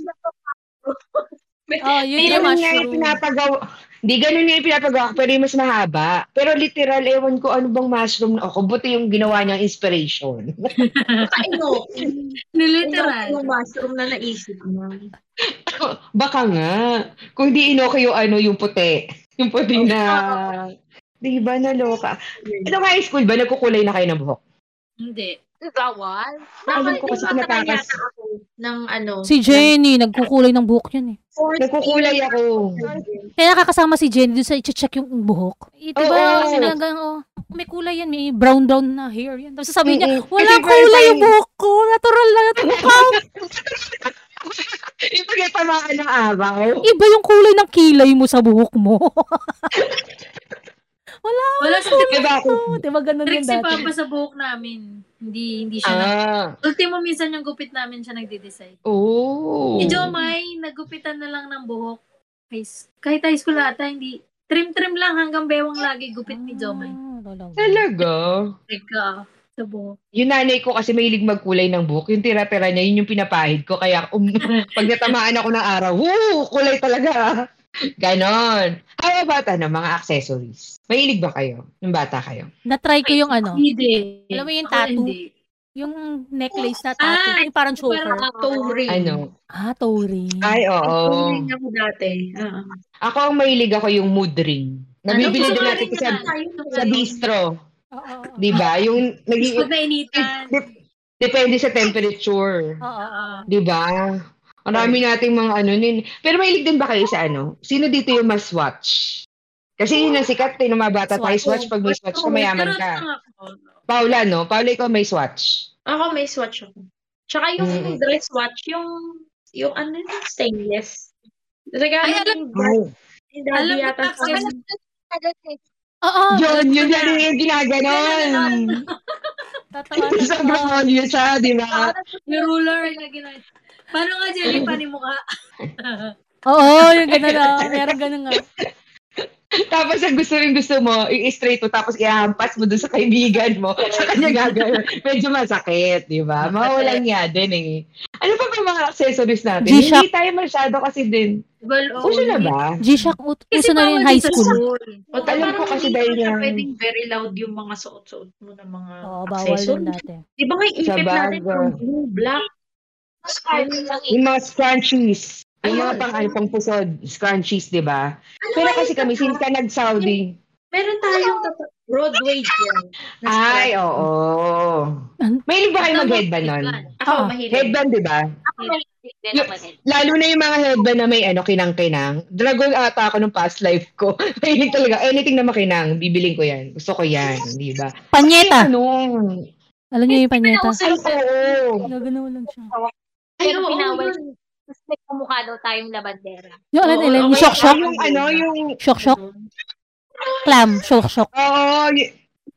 [SPEAKER 5] oh, yun
[SPEAKER 1] nga yung
[SPEAKER 5] mushroom.
[SPEAKER 1] pinapagawa. Hindi ganun nga yung pinapagawa ko, pero yung mas mahaba. Pero literal, ewan ko ano bang mushroom na ako. Buti yung ginawa niyang inspiration.
[SPEAKER 4] Kaino.
[SPEAKER 2] Niliteral.
[SPEAKER 4] Yung mushroom na naisip mo.
[SPEAKER 1] Baka nga. Kung di inoka yung ano, yung puti. Yung puti na... Di ba naloka? Nung high school ba, nagkukulay na kayo ng buhok?
[SPEAKER 2] Hindi.
[SPEAKER 3] Bawal.
[SPEAKER 1] Alam ko kasi
[SPEAKER 4] ako ng ano.
[SPEAKER 5] Si Jenny, nagkukulay ng buhok yun eh.
[SPEAKER 1] Nagkukulay ako.
[SPEAKER 5] Kaya nakakasama si Jenny dun sa i-check yung buhok. Eh, diba,
[SPEAKER 1] Oo.
[SPEAKER 5] kasi hanggang, oh, may kulay yan, may brown-brown na hair yan. Tapos sabi niya,
[SPEAKER 1] Kasi
[SPEAKER 5] kulay yung buhok ko. Natural lang yung mukha.
[SPEAKER 1] Yung pagkatamaan ng araw.
[SPEAKER 5] Iba yung kulay ng kilay mo sa buhok mo.
[SPEAKER 2] Wala sa
[SPEAKER 1] Eh, bakit?
[SPEAKER 5] oh, diba ganun
[SPEAKER 2] trick
[SPEAKER 5] yung
[SPEAKER 2] si
[SPEAKER 5] dati?
[SPEAKER 2] Papa sa buhok namin. Hindi, hindi siya. nag-
[SPEAKER 1] Ah.
[SPEAKER 2] Ultimo minsan yung gupit namin siya nagde-decide.
[SPEAKER 1] Oh.
[SPEAKER 2] Si Jomay, nagupitan na lang ng buhok. Kahit high school ata, hindi. Trim-trim lang hanggang bewang lagi gupit ni Jomay.
[SPEAKER 5] Ah, talaga.
[SPEAKER 1] Talaga?
[SPEAKER 2] Teka, sa buhok.
[SPEAKER 1] Yung nanay ko kasi mahilig magkulay ng buhok. Yung tira-tira niya, yun yung pinapahid ko. Kaya um, pag natamaan ako ng araw, woo, kulay talaga. Ganon. How about ano, mga accessories? Mahilig ba kayo? Yung bata kayo?
[SPEAKER 5] Na-try ko yung ano,
[SPEAKER 2] Hindi.
[SPEAKER 5] Alam mo yung tattoo?
[SPEAKER 2] Hindi.
[SPEAKER 5] yung necklace na tattoo.
[SPEAKER 2] Ah,
[SPEAKER 5] yung parang choker.
[SPEAKER 2] parang-
[SPEAKER 4] Toe ring.
[SPEAKER 1] Ano?
[SPEAKER 5] Ah, toe ring.
[SPEAKER 1] Ay,
[SPEAKER 4] Toe
[SPEAKER 1] oo.
[SPEAKER 4] ring ako dati. Oo.
[SPEAKER 1] Ako ang mahilig ako yung mood ring. Nabibili
[SPEAKER 2] Ano,
[SPEAKER 1] din
[SPEAKER 2] gusto
[SPEAKER 1] natin sa, sa bistro.
[SPEAKER 5] Oo, oo, oo.
[SPEAKER 1] Di ba? Yung naging,
[SPEAKER 2] Pag nainitan.
[SPEAKER 1] Dep- depende sa temperature.
[SPEAKER 5] Oo, oo,
[SPEAKER 1] ba? Marami nating mga ano nin. Pero mahilig din ba kayo sa ano? Sino dito yung mas watch? Kasi yun ang sikat, eh, nung mga bata tayo, swatch. Pag may swatch ka, mayaman ka. Paula, no? Paula, ikaw may swatch.
[SPEAKER 4] Ako may swatch ako. Tsaka yung
[SPEAKER 1] Mm.
[SPEAKER 4] dress watch, yung, yung ano yun, stainless. Regalo
[SPEAKER 2] Ay, alam-
[SPEAKER 4] daddy
[SPEAKER 2] Alam ko,
[SPEAKER 4] yata sa
[SPEAKER 2] yun.
[SPEAKER 5] Oo,
[SPEAKER 1] Yun, yun yan yung ginaganon.
[SPEAKER 5] tatawa
[SPEAKER 1] gramon yun siya, di ba?
[SPEAKER 2] Yung ruler na ginagawa. Paano nga, Jenny, panimukha?
[SPEAKER 5] Oo, yung gano'n na. Meron gano'n nga.
[SPEAKER 1] tapos ang gusto rin gusto mo, i-straight mo, tapos ihampas mo dun sa kaibigan mo, sa kanya gagawin. Medyo masakit, di ba? Mawawalan nga din eh. Ano pa ba mga accessories natin?
[SPEAKER 5] G-Shock.
[SPEAKER 1] Hindi tayo masyado kasi din.
[SPEAKER 2] Well, oo,
[SPEAKER 1] Uso na ba?
[SPEAKER 5] G-Shock, uso na rin high
[SPEAKER 2] sa
[SPEAKER 5] school.
[SPEAKER 4] O
[SPEAKER 1] Alam ko kasi dahil yung-
[SPEAKER 4] pwedeng very loud yung mga suot-suot mo ng mga
[SPEAKER 5] din
[SPEAKER 4] accessories. Di ba nga yung impit natin yung blue, black?
[SPEAKER 1] Yung mga scrunchies. Yung mga
[SPEAKER 4] Ayun.
[SPEAKER 1] pang ano, pang pusod, scrunchies, di ba? Pero kasi kami, since ka nag-Saudi,
[SPEAKER 4] Meron tayong tata- Broadway dyan. na
[SPEAKER 1] ay,
[SPEAKER 4] strap.
[SPEAKER 1] oo. Mahilig ba kayo mag-headband nun?
[SPEAKER 4] Ako,
[SPEAKER 5] Ah.
[SPEAKER 4] mahilig.
[SPEAKER 1] Headband, di ba?
[SPEAKER 3] Ako mahilig din
[SPEAKER 1] Yung-
[SPEAKER 3] naman.
[SPEAKER 1] Lalo na yung mga headband na may ano, kinang-kinang. Dragon ata ako nung past life ko. Mahilig talaga. Anything na makinang, bibiling ko yan. Gusto ko yan, di ba?
[SPEAKER 5] Panyeta.
[SPEAKER 1] Ano?
[SPEAKER 5] Alam niyo yung panyeta?
[SPEAKER 1] Ay, oo.
[SPEAKER 5] Gagano lang siya.
[SPEAKER 4] Ay,
[SPEAKER 3] Pero
[SPEAKER 4] oo,
[SPEAKER 3] pinawal.
[SPEAKER 4] yun.
[SPEAKER 3] Tapos may kumukha daw tayong labandera.
[SPEAKER 5] Yung
[SPEAKER 4] Oo,
[SPEAKER 5] nila, yung shock-shock.
[SPEAKER 1] Yung ano, yung...
[SPEAKER 5] Shock-shock. Clam. Shock-shock.
[SPEAKER 1] Oo,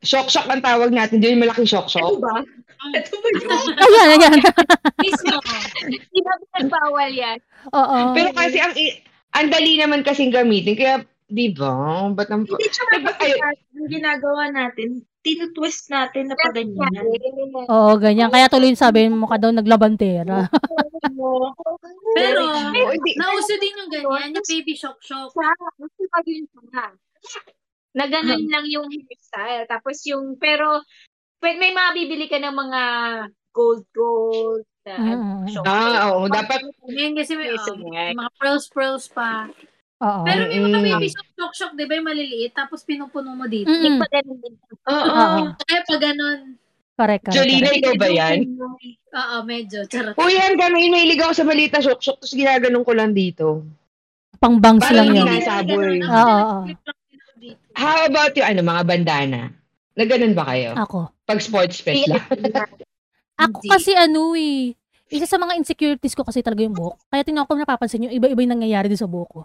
[SPEAKER 1] shock-shock ang tawag natin. Yung malaking
[SPEAKER 4] Ito
[SPEAKER 1] shock-shock.
[SPEAKER 4] ba? Ito ba yun?
[SPEAKER 5] Ayan, ayan.
[SPEAKER 2] Mismo.
[SPEAKER 3] Di ba nagbawal yan?
[SPEAKER 5] Oo.
[SPEAKER 1] Pero kasi ang ang dali naman kasing gamitin. Kaya, di ba? Ba't ang...
[SPEAKER 4] Hindi siya
[SPEAKER 1] Diba, ay-
[SPEAKER 4] yung ginagawa natin, tinutwist natin na pa ganyan.
[SPEAKER 5] Oo, ganyan. Kaya tuloy sabi mo ka daw naglabantera.
[SPEAKER 2] Pero, nauso din yung ganyan, yung baby shock-shock.
[SPEAKER 3] Gusto pa yun pa. Na ganun lang yung hairstyle. Tapos yung, pero, pwede, may mabibili ka ng mga gold gold. Na, shock.
[SPEAKER 1] Ah, oo. Dapat,
[SPEAKER 2] Ngayon kasi may, oh,
[SPEAKER 3] yes.
[SPEAKER 2] mga pearls-pearls pa.
[SPEAKER 5] Oo.
[SPEAKER 2] Pero may mga
[SPEAKER 1] Mm.
[SPEAKER 2] baby shock-shock, di ba yung maliliit, tapos pinupuno mo dito.
[SPEAKER 5] Mm-mm.
[SPEAKER 3] Pa ganun din.
[SPEAKER 4] Oo.
[SPEAKER 5] Oo.
[SPEAKER 2] Kaya pag ganun,
[SPEAKER 5] Correct, correct.
[SPEAKER 1] Jolina, ikaw ba yan?
[SPEAKER 2] oo, medyo, charot.
[SPEAKER 1] Uy, yan kami. Mahilig ako sa malita shock-shock. Tapos ginaganon ko lang dito.
[SPEAKER 5] Pang bangs
[SPEAKER 1] Parang
[SPEAKER 5] lang yun.
[SPEAKER 2] Ako
[SPEAKER 5] Oo.
[SPEAKER 1] How about yung ano, mga bandana? Na ganun ba kayo?
[SPEAKER 5] Ako.
[SPEAKER 1] Pag sports fest lang.
[SPEAKER 5] Ako kasi ano eh. Isa sa mga insecurities ko kasi talaga yung buhok. Kaya tingnan ko napapansin yung iba-iba yung nangyayari din sa buhok ko.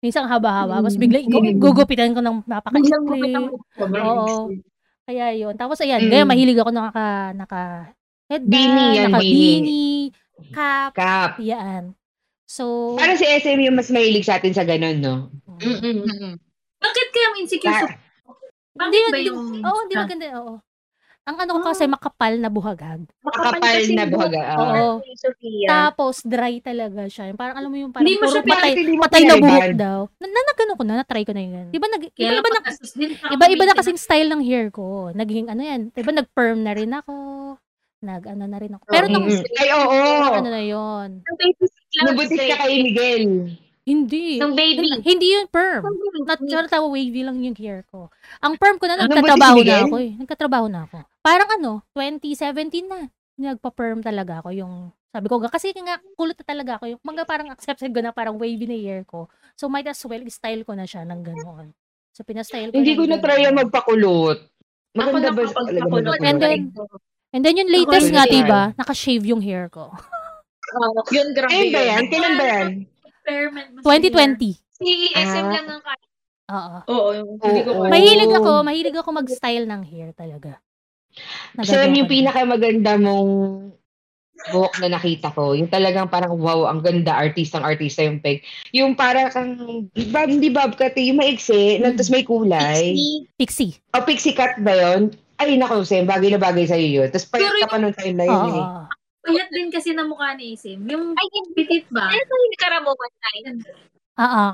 [SPEAKER 5] Minsan haba-haba, tapos bigla ikaw,
[SPEAKER 1] Mm.
[SPEAKER 5] gugupitan ko ng napakaikli. Oo. Kaya yun. Tapos ayan,
[SPEAKER 1] Mm.
[SPEAKER 5] kaya mahilig ako naka, naka headband,
[SPEAKER 1] Beanie yan,
[SPEAKER 5] naka
[SPEAKER 1] beanie.
[SPEAKER 5] cap,
[SPEAKER 1] Cap.
[SPEAKER 5] yan. So,
[SPEAKER 1] Parang si SM yung mas mahilig sa atin sa ganun, no?
[SPEAKER 4] Mm-mm.
[SPEAKER 2] Bakit kaya ang insecure sa
[SPEAKER 5] hindi,
[SPEAKER 2] Bakit ba yung...
[SPEAKER 5] oo, hindi maganda, oo. Ang ano ko kasi makapal na buhagag.
[SPEAKER 1] Makapal
[SPEAKER 4] kasi
[SPEAKER 1] na
[SPEAKER 4] yung
[SPEAKER 1] buhaga.
[SPEAKER 4] buhok
[SPEAKER 1] Oo.
[SPEAKER 4] Sofia.
[SPEAKER 5] Tapos dry talaga siya. Yung Parang alam mo yung parang
[SPEAKER 2] Hindi mo
[SPEAKER 5] puro
[SPEAKER 2] siya
[SPEAKER 5] patay, patay na buhok daw. Na, na, ko na, na-try ko na yun. Di ba, nag, iba, iba, na, iba, iba na kasing style ng hair ko. Naging ano yan. Di ba, nag-perm na rin ako. Nag, ano na rin ako. Pero nung.
[SPEAKER 1] Ay, oo.
[SPEAKER 5] ano na
[SPEAKER 3] lang.
[SPEAKER 1] Nabutis ka kay Miguel.
[SPEAKER 5] Hindi.
[SPEAKER 3] Nung baby.
[SPEAKER 5] Hindi, hindi yun perm.
[SPEAKER 3] Nung baby.
[SPEAKER 5] Natural tawa wavy lang yung hair ko. Ang perm ko na,
[SPEAKER 1] Ano ba,
[SPEAKER 5] nagtatrabaho
[SPEAKER 1] si
[SPEAKER 5] na ako eh. Nagtatrabaho na ako. Parang ano, 2017 na. Nagpa-perm talaga ako yung, sabi ko, nga, kasi nga, kulot na talaga ako. Yung mga parang accepted ko na parang wavy na hair ko. So, might as well, style ko na siya ng gano'n. So, pinastyle ko
[SPEAKER 1] Hindi
[SPEAKER 5] ng
[SPEAKER 1] ko na-try yung magpakulot. Maganda ba magpakulot?
[SPEAKER 5] And then, and then yung latest nga, diba, naka-shave yung hair ko.
[SPEAKER 4] Oo, yun, grabe
[SPEAKER 1] Kailan ba yan? Kailan ba yan?
[SPEAKER 2] Experiment mo sa
[SPEAKER 5] 2020.
[SPEAKER 3] Si SM
[SPEAKER 1] Ah.
[SPEAKER 3] lang ang kaya.
[SPEAKER 5] Oo.
[SPEAKER 4] Oo, hindi ko kaya.
[SPEAKER 5] Mahilig ako, mahilig ako mag-style ng hair talaga. Nagagawa
[SPEAKER 1] yung pinakamaganda mong buhok na nakita ko, yung talagang parang wow, ang ganda, artistang artista yung peg. Yung parang kang, ba, hindi bobcat eh, yung maiksi,
[SPEAKER 5] Mm.
[SPEAKER 1] tapos may kulay.
[SPEAKER 5] Pixie.
[SPEAKER 1] O pixie cut ba yun? Ay, naku, Sam, bagay na bagay sa'yo yun. Tapos payat ka pa nung time na eh.
[SPEAKER 2] Payat din kasi na mukha ni Isim. Yung
[SPEAKER 3] Ay,
[SPEAKER 2] pitit ba?
[SPEAKER 3] Ano ba yung karamuan tayo?
[SPEAKER 5] Oo.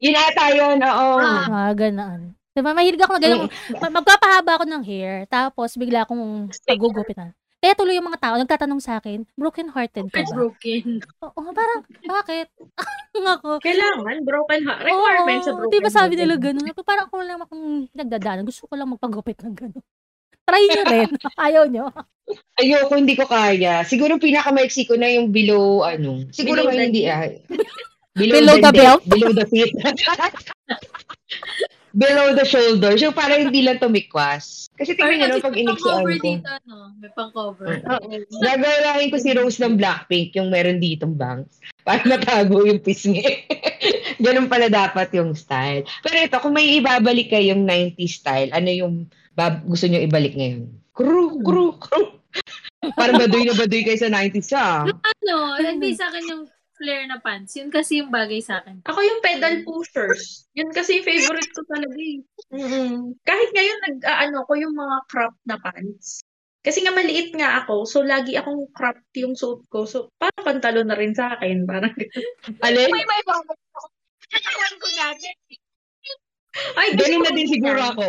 [SPEAKER 1] Yun ata yun, oo.
[SPEAKER 2] Ah.
[SPEAKER 5] Mga ganaan. Diba, mahilig ako na ganyan. Ma- Magpapahaba ako ng hair, tapos bigla akong pagugupitan. Kaya tuloy yung mga tao, nagtatanong sa akin, broken hearted ka ba?
[SPEAKER 2] Broken.
[SPEAKER 5] Oo, parang, bakit? ako.
[SPEAKER 4] Kailangan, broken heart. Requirement sa
[SPEAKER 5] Oo,
[SPEAKER 4] broken
[SPEAKER 5] di ba sabi nila gano'n? Pero Parang ako lang akong nagdadaan. Gusto ko lang magpagupit ng gano'n. Try nyo rin. Ayaw nyo.
[SPEAKER 1] Ayoko, hindi ko kaya. Siguro pinakamaiksi ko na yung below, ano. Siguro
[SPEAKER 4] Below
[SPEAKER 1] ngayon
[SPEAKER 4] the
[SPEAKER 1] hindi, ah.
[SPEAKER 5] Below the
[SPEAKER 1] neck,
[SPEAKER 5] belt?
[SPEAKER 1] Below the feet. below the shoulders. Yung parang hindi lang tumikwas. Kasi tingnan nyo,
[SPEAKER 2] kasi
[SPEAKER 1] pag
[SPEAKER 2] may
[SPEAKER 1] iniksian
[SPEAKER 2] pang-cover
[SPEAKER 1] ko.
[SPEAKER 2] dito, no? May pang-cover.
[SPEAKER 1] Gagawin ko si Rose ng Blackpink, yung meron ditong bangs. Para matago yung pisngi. Ganun pala dapat yung style. Pero ito, kung may ibabalik kayong 90s style, ano yung bab- gusto nyo ibalik ngayon? Kru, kru, kru. Parang baduy na baduy kayo sa 90s siya.
[SPEAKER 2] Ano, hindi sa akin yung flare na pants. Yun kasi yung bagay sa akin.
[SPEAKER 4] Ako yung pedal pushers. Yun kasi yung favorite ko talaga eh. Mm-mm. Kahit ngayon nag ano ko yung mga crop na pants. Kasi nga maliit nga ako, so lagi akong cropped yung suit ko. So parang pantalon na rin sa akin. Parang
[SPEAKER 1] Alin?
[SPEAKER 3] May may bago. Alam ko.
[SPEAKER 4] Ay,
[SPEAKER 1] Ganun na din siguro ako.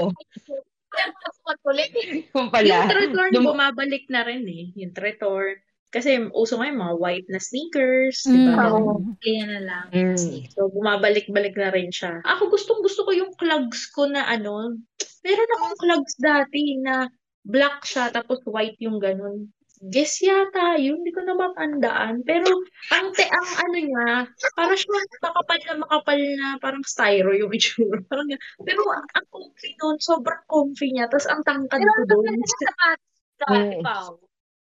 [SPEAKER 3] Ang kulit.
[SPEAKER 1] Kung
[SPEAKER 4] Yung
[SPEAKER 1] pala.
[SPEAKER 4] tretorn
[SPEAKER 1] Nung-
[SPEAKER 4] bumabalik na rin eh. Yung tretorn. Kasi uso ngayon mga white na sneakers, di
[SPEAKER 5] Mm.
[SPEAKER 4] ba?
[SPEAKER 3] Oo.
[SPEAKER 2] Kaya na lang.
[SPEAKER 1] Mm.
[SPEAKER 4] So, bumabalik-balik na rin siya. Ako gustong gusto ko yung clogs ko na ano, meron akong clogs dati na black siya tapos white yung ganun. Guess yata yun, hindi ko na matandaan. Pero ang te ang ano niya, parang siya makapal na makapal na parang styro yung itsura. Parang, pero ang, ang comfy nun, sobrang comfy niya. Tapos ang tangkad
[SPEAKER 3] Pero
[SPEAKER 4] ko
[SPEAKER 3] ang
[SPEAKER 4] doon.
[SPEAKER 3] sapatos. Pao.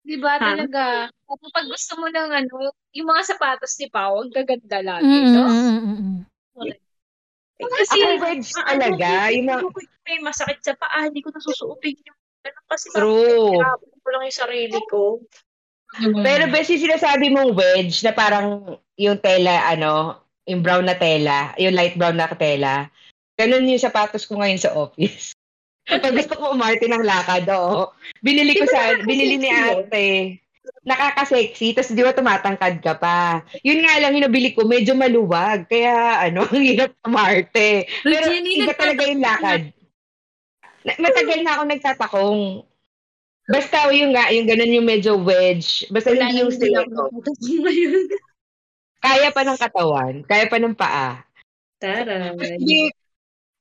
[SPEAKER 3] Di ba
[SPEAKER 4] Ha?
[SPEAKER 3] talaga? Kapag gusto mo ng ano, yung mga sapatos ni Pao, ang gaganda lagi,
[SPEAKER 5] Mm,
[SPEAKER 3] no?
[SPEAKER 5] mm, mm, mm, mm.
[SPEAKER 4] Kasi,
[SPEAKER 1] Ako wedge
[SPEAKER 4] ah, ano,
[SPEAKER 1] talaga. Yung mga,
[SPEAKER 4] may masakit sa paa, hindi ko nasusuotin yung ganun kasi
[SPEAKER 1] true.
[SPEAKER 4] Hirapan ko lang yung sarili ko.
[SPEAKER 1] Pero best yung sinasabi mong wedge na parang yung tela, ano, yung brown na tela, yung light brown na tela. Ganun yung sapatos ko ngayon sa office. Pag gusto ko umarte ng lakad, oo. Binili ko sa, binili ni ate. Nakaka-sexy, tapos di ba tumatangkad ka pa. Yun nga lang, yung nabili ko, medyo maluwag. Kaya, ano, ang hirap umarte. Pero
[SPEAKER 2] Jenny,
[SPEAKER 1] iba talaga yung lakad. Matagal na ako nagtatakong. Basta yung nga, yung ganun yung medyo wedge. Basta
[SPEAKER 4] Wala
[SPEAKER 1] hindi yung stiletto. Kaya pa ng katawan, kaya pa ng paa.
[SPEAKER 4] Tara.
[SPEAKER 1] Hindi,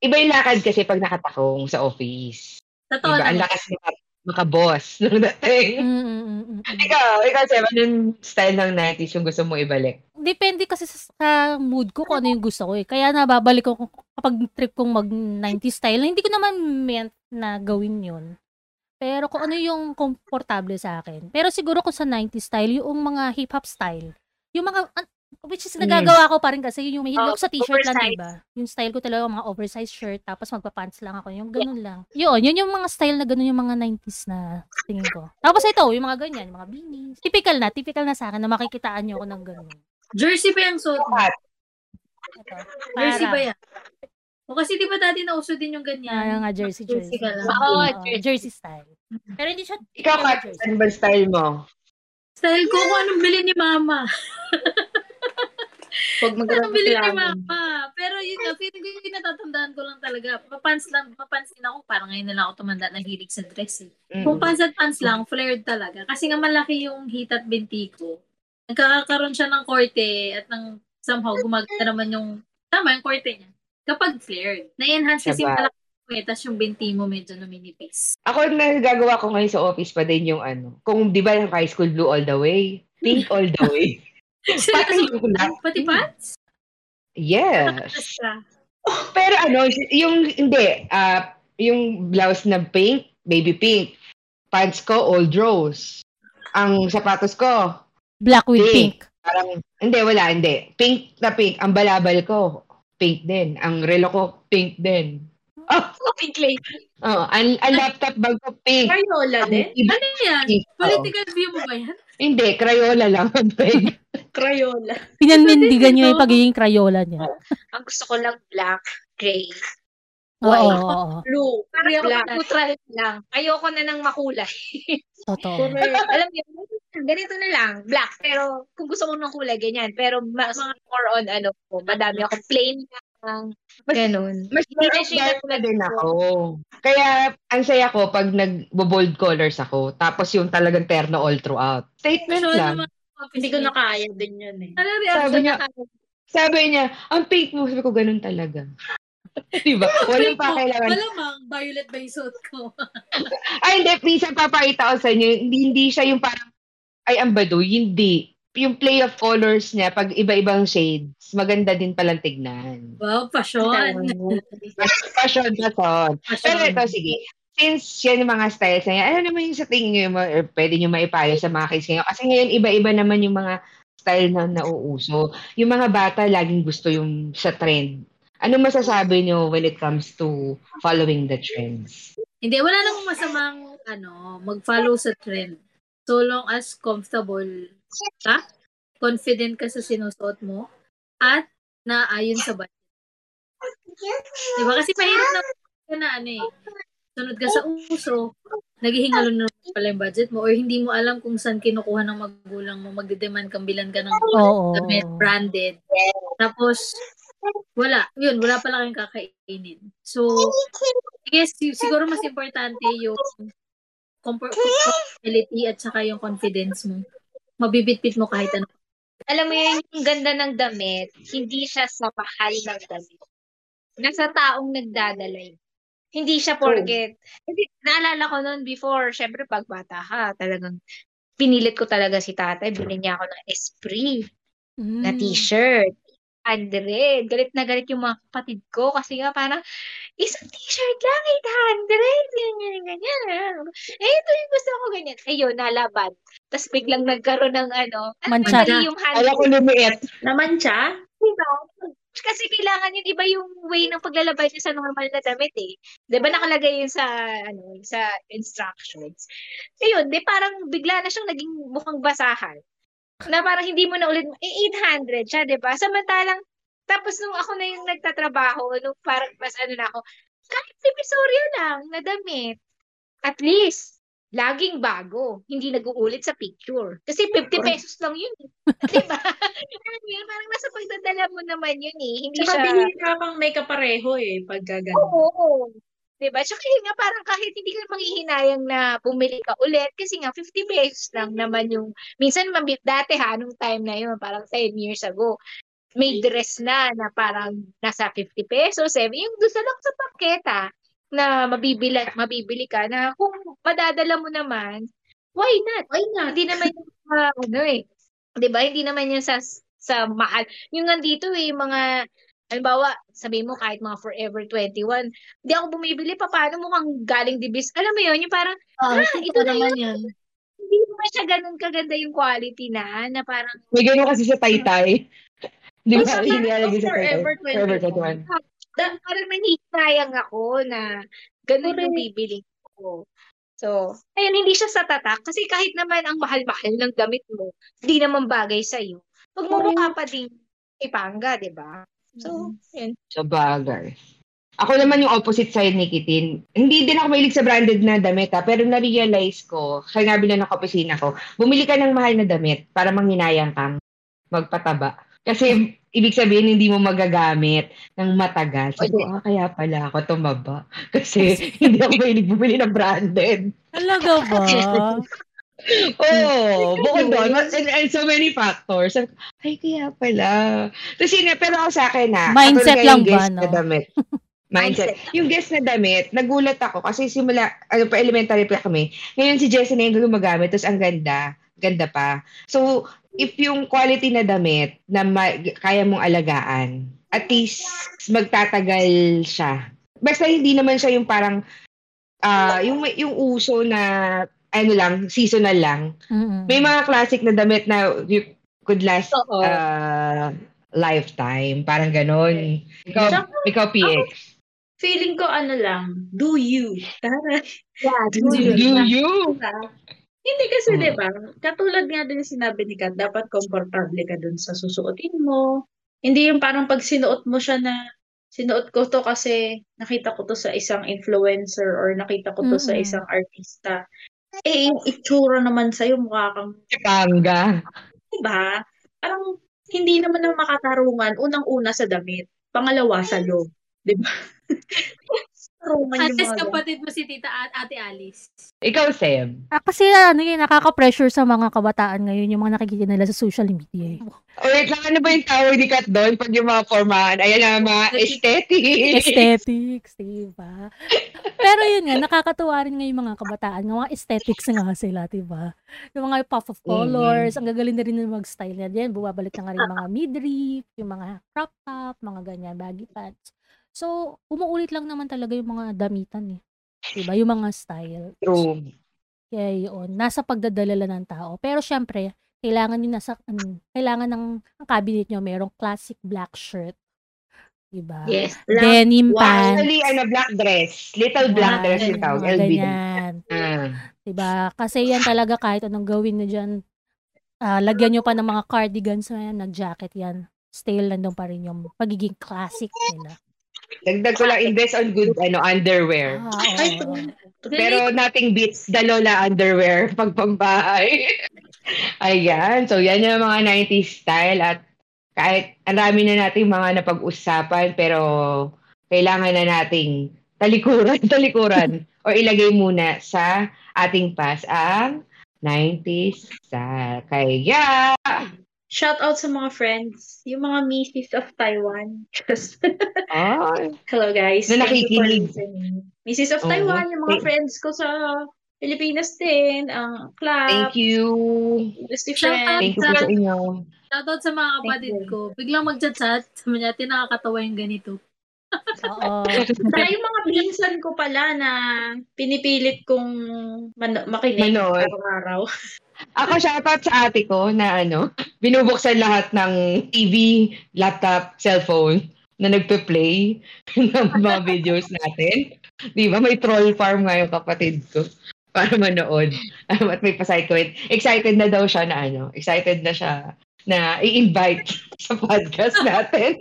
[SPEAKER 1] iba yung lakad kasi pag nakatakong sa office.
[SPEAKER 2] Totoo
[SPEAKER 1] Diba? Ang lakas mak- makaboss nung dating.
[SPEAKER 5] Mm, mm, mm, mm, mm.
[SPEAKER 1] Ikaw, ikaw, Seba, anong style ng 90s yung gusto mo ibalik?
[SPEAKER 5] Depende kasi sa, sa mood ko kung ano yung gusto ko eh. Kaya nababalik ko kung- kapag trip kong mag 90s style hindi ko naman meant na gawin yun. Pero kung ano yung komportable sa akin. Pero siguro kung sa 90s style, yung mga hip-hop style. Yung mga, which is nagagawa ko pa rin kasi yung mahilig
[SPEAKER 3] Oh,
[SPEAKER 5] ako sa t-shirt lang,
[SPEAKER 3] oversize.
[SPEAKER 5] diba? Yung style ko talaga, mga oversized shirt, tapos magpa-pants lang ako. Yung ganun lang. Yun, yun yung mga style na ganun yung mga 90s na tingin ko. Tapos ito, yung mga ganyan, yung mga beanies. Typical na, typical na sa akin na makikitaan nyo ako ng ganun.
[SPEAKER 2] Jersey pa yung suot mo.
[SPEAKER 5] Ito.
[SPEAKER 2] Jersey ba yan? O kasi di ba dati nauso din yung
[SPEAKER 5] Yan
[SPEAKER 2] ganyan?
[SPEAKER 5] nga, jersey, jersey.
[SPEAKER 2] Jersey ka lang.
[SPEAKER 3] Oo,
[SPEAKER 5] Oo,
[SPEAKER 3] jersey.
[SPEAKER 5] jersey style. Pero hindi siya
[SPEAKER 1] ikaw, Kat, ano ba style mo?
[SPEAKER 2] Style ko kung anong bili ni mama.
[SPEAKER 4] Pag
[SPEAKER 2] Anong bili ni mama. Pero yun nga, feeling ko yung natatandaan ko lang talaga. Mapants lang, mapants din ako. Parang ngayon na lang ako tumanda na hilig sa dress eh. Kung
[SPEAKER 1] Mm.
[SPEAKER 2] pants at pants lang, flared talaga. Kasi nga malaki yung hit at binti ko. Nagkakaroon siya ng korte at ng somehow gumaganda naman yung, tama yung korte niya. Kapag flared. Na-enhance kasi yung
[SPEAKER 1] Sabay.
[SPEAKER 2] malaki tas yung binti mo medyo numinipis.
[SPEAKER 1] Ako, nagagawa ko ngayon sa office pa din yung ano. Kung di ba yung high school blue all the way, pink all the way. Pati yung.
[SPEAKER 2] Pati pants?
[SPEAKER 1] Yes. Pero ano, yung, hindi, ah, yung blouse na pink, baby pink. Pants ko, old rose. Ang sapatos ko,
[SPEAKER 5] Black with
[SPEAKER 1] Pink.
[SPEAKER 5] pink.
[SPEAKER 1] parang, hindi, wala, hindi. Pink na pink. Ang balabal ko, pink din. Ang relo ko, pink din. Oh,
[SPEAKER 3] Pink lady.
[SPEAKER 1] oh ang, ang laptop bag ko, pink.
[SPEAKER 4] Crayola din?
[SPEAKER 1] Iba,
[SPEAKER 2] Ano yan?
[SPEAKER 1] pink. Oo.
[SPEAKER 2] Political view mo ba yan?
[SPEAKER 1] Hindi, Crayola lang.
[SPEAKER 4] Crayola.
[SPEAKER 5] Pinanindigan niyo yung pagiging Crayola niya.
[SPEAKER 3] Ang gusto ko lang black, gray.
[SPEAKER 5] Oo,
[SPEAKER 3] White.
[SPEAKER 5] oo.
[SPEAKER 4] Blue.
[SPEAKER 3] Parang
[SPEAKER 4] Black.
[SPEAKER 3] neutral lang. Ayoko na ng makulay.
[SPEAKER 5] Totoo.
[SPEAKER 3] Alam mo, ganito na lang, black. Pero kung gusto mo ng kulay, ganyan. Pero mas more on ano po, madami ako plain lang.
[SPEAKER 1] Mas-
[SPEAKER 3] Ganun.
[SPEAKER 1] Mas
[SPEAKER 3] Hindi na siya
[SPEAKER 1] na din ako. Kaya, ang saya ko pag nag-bold colors ako. Tapos yung talagang terno all throughout. Statement
[SPEAKER 2] Sure
[SPEAKER 1] lang.
[SPEAKER 2] naman.
[SPEAKER 4] Hindi ko na kaya din yun eh.
[SPEAKER 2] Ano
[SPEAKER 1] Sabi niya, sabi niya, ang pink mo. Sabi ko, ganun talaga. diba? Walang pa kailangan.
[SPEAKER 2] Malamang, violet ba yung suot ko?
[SPEAKER 1] Ay, hindi. Minsan papakita ko sa inyo. Hindi, hindi siya yung parang, ay, ang baduy. Hindi. Yung play of colors niya, pag iba-ibang shades, maganda din palang tignan.
[SPEAKER 2] wow, passion.
[SPEAKER 1] Fashion, fashion. Pero ito, sige. Since yan yung mga styles na yan, ano naman yung sa tingin nyo, yung or pwede nyo maipayo sa mga kids ngayon? Kasi ngayon, iba-iba naman yung mga style na nauuso. Yung mga bata, laging gusto yung sa trend. Ano masasabi nyo when it comes to following the trends?
[SPEAKER 2] Hindi, wala namang masamang ano, mag-follow sa trend. So long as comfortable ka confident ka sa sinusuot mo, at naayon sa budget. Diba? Kasi mahirap na na ano eh. Sunod ka sa uso, naghihingalo na pala yung budget mo or hindi mo alam kung saan kinukuha ng magulang mo, magde-demand kang bilan ka ng damit branded. Tapos, wala. Yun, wala pala kayong kakainin. So, I guess siguro mas importante yung comfortability at saka yung confidence mo. Mabibitbit mo kahit ano.
[SPEAKER 3] Alam mo yun, yung ganda ng damit, hindi siya sa mahal ng damit. Nasa taong nagdadala yun. Hindi siya porket. Hindi, naalala ko noon before, syempre pag bata ka, talagang pinilit ko talaga si tatay, bilhin niya ako ng Esprit na
[SPEAKER 5] Mm.
[SPEAKER 3] t-shirt. 100. Galit na galit yung mga kapatid ko kasi nga parang isang t-shirt lang, 800. Ganyan, ganyan. Eh, ito yung gusto ko ganyan. Ayun, nalaban. Tapos biglang nagkaroon ng ano,
[SPEAKER 5] Mancha.
[SPEAKER 3] mali yung hand.
[SPEAKER 1] Kala ko lumiit.
[SPEAKER 4] Naman siya?
[SPEAKER 3] Diba? Kasi kailangan yun, iba yung way ng paglalabay niya sa normal na damit eh. Di ba nakalagay yun sa, ano, sa instructions. Ayun, di parang bigla na siyang naging mukhang basahan. Na parang hindi mo na ulit, eh, 800 siya, di ba? Samantalang, tapos nung ako na yung nagtatrabaho, nung parang mas ano na ako, kahit divisoria lang na damit, at least, laging bago. Hindi nag-uulit sa picture. Kasi 50 pesos lang yun. eh. di ba? Yun, parang nasa pagdadala mo naman yun eh. Hindi
[SPEAKER 4] Tsaka
[SPEAKER 3] siya...
[SPEAKER 4] bihira kang may kapareho eh, pag gagano.
[SPEAKER 3] Oo. Diba? Tsaka yun nga, parang kahit hindi ka manghihinayang na bumili ka ulit, kasi nga, 50 pesos lang naman yung, minsan, dati ha, nung time na yun, parang 10 years ago, may dress na, na parang nasa 50 pesos, 7, yung doon sa lang sa paketa, na mabibili, mabibili ka, na kung madadala mo naman, why not?
[SPEAKER 4] Why not?
[SPEAKER 3] Hindi naman yung mga, ano eh, 'di ba? Hindi naman yan sa sa mahal. Yung nandito eh, yung mga halimbawa, sabi mo kahit mga Forever 21, hindi ako bumibili pa paano mukhang galing dibis. Alam mo yun, yung parang
[SPEAKER 2] Ah,
[SPEAKER 3] Ah, ito na
[SPEAKER 2] naman yan.
[SPEAKER 3] hindi naman siya ganun kaganda yung quality na, na parang
[SPEAKER 1] May gano'n kasi sa taytay. Di ba? Hindi nalagay sa taytay.
[SPEAKER 4] Forever 21.
[SPEAKER 1] Forever 21.
[SPEAKER 3] da- parang nanghihintayang ako na ganun yung bibili ko. So, ayun, hindi siya sa tatak. Kasi kahit naman ang mahal-mahal ng damit mo, hindi naman bagay sa'yo. Magmumukha pa din ipanga, di ba? So, yun.
[SPEAKER 1] Sa bagay. Ako naman yung opposite side ni Kitin. Hindi din ako mahilig sa branded na damit ha, pero na-realize ko, kaya nga bilang ng kapisina ko, bumili ka ng mahal na damit para manghinayang kang magpataba. Kasi ibig sabihin hindi mo magagamit ng matagal. Sabi ko, ah, kaya pala ako tumaba. Kasi hindi ako mahilig bumili ng branded.
[SPEAKER 5] Talaga ba?
[SPEAKER 1] Oo, bukod doon, and, and so many factors. Ay, kaya pala. Tapos yun, pero ako sa akin na,
[SPEAKER 5] Mindset lang ba, no?
[SPEAKER 1] na damit. Mindset. Yung guest na damit, nagulat ako kasi simula, ano pa, elementary pa kami. Ngayon si Jessie na yung gumagamit, tapos ang ganda, ganda pa. So, if yung quality na damit na ma- kaya mong alagaan, at least magtatagal siya. Basta hindi naman siya yung parang, ah yung, yung uso na, ano lang, seasonal lang.
[SPEAKER 5] Mm-mm.
[SPEAKER 1] May mga classic na damit na you could last
[SPEAKER 3] Oo.
[SPEAKER 1] uh, lifetime. Parang ganon. Ikaw,
[SPEAKER 4] Tsaka,
[SPEAKER 1] ikaw PX.
[SPEAKER 4] Feeling ko ano lang, do you. Tara.
[SPEAKER 3] Yeah,
[SPEAKER 4] Do
[SPEAKER 1] Do
[SPEAKER 4] you.
[SPEAKER 1] you?
[SPEAKER 4] Hindi kasi,
[SPEAKER 1] Mm.
[SPEAKER 4] di ba, katulad nga din sinabi ni Kat, dapat komportable ka dun sa susuotin mo. Hindi yung parang pag sinuot mo siya na, sinuot ko to kasi nakita ko to sa isang influencer or nakita ko to sa
[SPEAKER 5] Mm-mm.
[SPEAKER 4] isang artista. Eh, yung itsura naman sa'yo, mukha kang,
[SPEAKER 1] Si Panga.
[SPEAKER 4] di ba? Parang, hindi naman na makatarungan, unang-una sa damit, pangalawa sa loob. Di yung
[SPEAKER 2] Ates
[SPEAKER 4] mga ganun.
[SPEAKER 2] kapatid mo si Tita at Ate Alice.
[SPEAKER 1] Ikaw, Seb.
[SPEAKER 5] Ah, kasi ano yun, nakaka-pressure sa mga kabataan ngayon yung mga nakikita nila sa social media. eh.
[SPEAKER 1] O wait lang, ano ba yung tawag ni Kat doon pag yung mga formahan? Ayan na, mga aesthetic.
[SPEAKER 5] Aesthetics, diba? Pero yun nga, nakakatuwa rin nga yung mga kabataan. Nga mga aesthetics nga sila, diba? Yung mga puff of colors, ang gagaling na rin na mag-style na din. Bumabalik na nga rin mga midriff, yung mga crop top, mga ganyan, baggy pants. So, umuulit lang naman talaga yung mga damitan eh. Diba? Yung mga style.
[SPEAKER 1] True.
[SPEAKER 5] Kaya yun, nasa pagdadala lang ng tao. Pero syempre, kailangan yung nasa, ano, kailangan ng ang cabinet nyo merong classic black shirt. Diba?
[SPEAKER 4] Yes. Lang,
[SPEAKER 5] Denim
[SPEAKER 4] Wow.
[SPEAKER 5] pants.
[SPEAKER 1] Actually, ano, black dress. Little black
[SPEAKER 5] Yan,
[SPEAKER 1] dress yung tawag. LB.
[SPEAKER 5] ganyan.
[SPEAKER 1] Ah.
[SPEAKER 5] Diba? Kasi yan talaga kahit anong gawin na dyan, Ah, lagyan nyo pa ng mga cardigans na yan, nag-jacket yan. Still, nandun pa rin yung pagiging classic nila.
[SPEAKER 1] Dagdag ko lang, invest on good ano underwear.
[SPEAKER 5] Ah,
[SPEAKER 4] Ay.
[SPEAKER 1] Pero nothing beats the Lola underwear pag pambahay. Ayan. So, yan yung mga 90s style at kahit ang dami na nating mga napag-usapan pero kailangan na nating talikuran, talikuran o ilagay muna sa ating pass ang 90s style. Kaya,
[SPEAKER 4] Shout out sa mga friends, yung mga Mrs. of Taiwan. Just,
[SPEAKER 1] oh,
[SPEAKER 4] hello guys.
[SPEAKER 1] Na
[SPEAKER 4] Thank you for
[SPEAKER 1] nakikinig.
[SPEAKER 4] Mrs. of
[SPEAKER 1] Oo.
[SPEAKER 4] Taiwan, yung mga friends ko sa Pilipinas din, ang clap,
[SPEAKER 1] thank you.
[SPEAKER 4] industry
[SPEAKER 2] Shout out
[SPEAKER 4] friends.
[SPEAKER 1] Thank you po sa inyo.
[SPEAKER 2] Shoutout sa mga kapatid ko. Biglang mag-chat-chat. Sabi niya, nakakatawa yung ganito.
[SPEAKER 5] Oo.
[SPEAKER 4] Saka yung mga pinsan ko pala na pinipilit kong man- makinig
[SPEAKER 1] Manood.
[SPEAKER 4] araw-araw.
[SPEAKER 1] Ako, shoutout sa ate ko na ano, binubuksan lahat ng TV, laptop, cellphone na nagpe-play ng mga videos natin. Di ba? May troll farm nga yung kapatid ko para manood. Um, at may paside comment. Excited na daw siya na ano, excited na siya na i-invite sa podcast natin.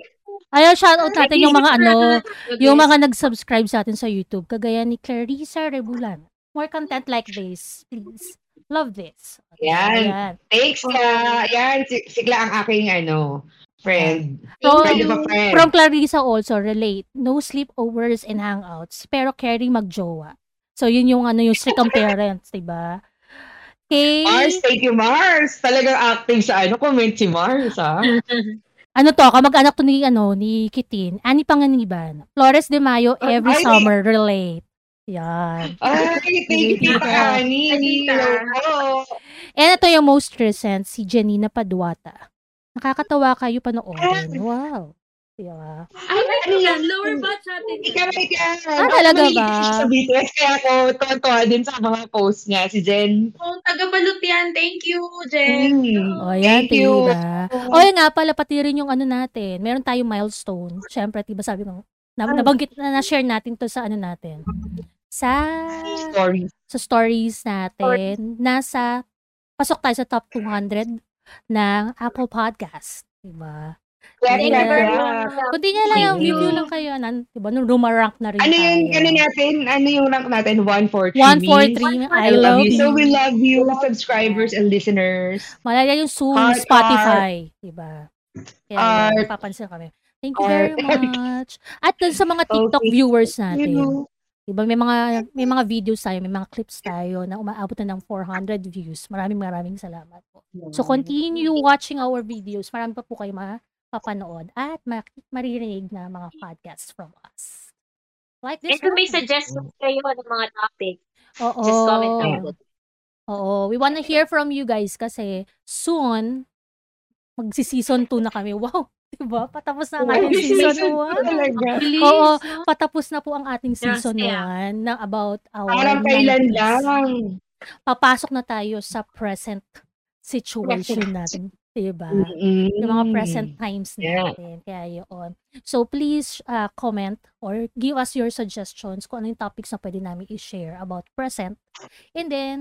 [SPEAKER 5] Ayaw, shoutout natin yung mga ano, yung mga nag-subscribe sa atin sa YouTube, kagaya ni Clarissa Rebulan. More content like this, please. Love this.
[SPEAKER 1] Yan.
[SPEAKER 5] Ayan.
[SPEAKER 1] Thanks ka. Yan, si- sigla ang aking ano, friend.
[SPEAKER 5] So,
[SPEAKER 1] Friend of friend.
[SPEAKER 5] From Clarissa also, relate. No sleepovers and hangouts, pero caring magjowa. So, yun yung ano, yung ang parents, diba? Okay.
[SPEAKER 1] Mars, thank you, Mars. Talagang active sa ano, comment si Mars, ha?
[SPEAKER 5] Ano to, kamag-anak to ni, ano, ni Kitin. Ani Panganiban. Flores de Mayo, every
[SPEAKER 1] Ay,
[SPEAKER 5] summer, relate. Yan.
[SPEAKER 1] Ay, thank you. Hello.
[SPEAKER 5] And ito yung most recent, si Janina Paduata. Nakakatawa kayo panoorin. Wow. Diba?
[SPEAKER 2] Ay, ano yan? Lower batch natin.
[SPEAKER 1] Ikaw, ikaw.
[SPEAKER 5] Ah, talaga ba?
[SPEAKER 1] Sa BTS, kaya ako tuwan-tuwa din sa mga post niya, si Jen.
[SPEAKER 4] Oh, taga-balot yan. Thank you, Jen.
[SPEAKER 1] Mm.
[SPEAKER 5] O, yan,
[SPEAKER 1] Thank you.
[SPEAKER 5] diba? O, yan nga pala, pati rin yung ano natin. Meron tayong milestone. Siyempre, diba sabi ko, na, nabanggit na na-share natin to sa ano natin. Sa,
[SPEAKER 1] Story.
[SPEAKER 5] sa stories natin. Nasa, pasok tayo sa top 200 ng Apple Podcast. Diba? You very
[SPEAKER 1] clap.
[SPEAKER 5] Kundi nga lang,
[SPEAKER 1] Thank
[SPEAKER 5] review
[SPEAKER 1] you.
[SPEAKER 5] lang kayo. Nan, diba, nung rumarank na rin
[SPEAKER 1] Ano
[SPEAKER 5] tayo.
[SPEAKER 1] yung, ano natin? Ano yung rank natin? 143
[SPEAKER 5] 143, I love you.
[SPEAKER 1] So we love you, subscribers and listeners.
[SPEAKER 5] Malaya yung soon,
[SPEAKER 1] Heart,
[SPEAKER 5] Spotify. Diba? Kaya
[SPEAKER 1] Heart.
[SPEAKER 5] papansin kami. Thank you very
[SPEAKER 1] Heart.
[SPEAKER 5] much. At dun sa mga TikTok
[SPEAKER 1] Okay.
[SPEAKER 5] viewers
[SPEAKER 1] You
[SPEAKER 5] natin.
[SPEAKER 1] know,
[SPEAKER 5] Diba, may mga may mga videos tayo, may mga clips tayo na umaabot na ng 400 views. Maraming maraming salamat po. So continue watching our videos. Marami pa po kayo mapapanood at ma- maririnig na mga podcasts from us. Like
[SPEAKER 3] And
[SPEAKER 5] this
[SPEAKER 3] kung may suggestions kayo ng mga topic,
[SPEAKER 5] Oo.
[SPEAKER 3] just comment down below.
[SPEAKER 5] Oo, we wanna hear from you guys kasi soon, magsi-season 2 na kami. Wow, diba? Patapos na ang
[SPEAKER 1] Wow,
[SPEAKER 5] ating season
[SPEAKER 1] season
[SPEAKER 5] 1.
[SPEAKER 1] talaga.
[SPEAKER 2] Bilis,
[SPEAKER 5] Oo,
[SPEAKER 2] no?
[SPEAKER 5] patapos na po ang ating season
[SPEAKER 2] Kaya-
[SPEAKER 5] 1 na about our
[SPEAKER 1] Parang kailan
[SPEAKER 5] 90s.
[SPEAKER 1] lang.
[SPEAKER 5] Papasok na tayo sa present situation natin. Diba?
[SPEAKER 1] Mm-mm.
[SPEAKER 5] Yung mga present times
[SPEAKER 1] Yeah.
[SPEAKER 5] natin. Kaya yun. So, please uh, comment or give us your suggestions kung ano yung topics na pwede namin i-share about present. And then,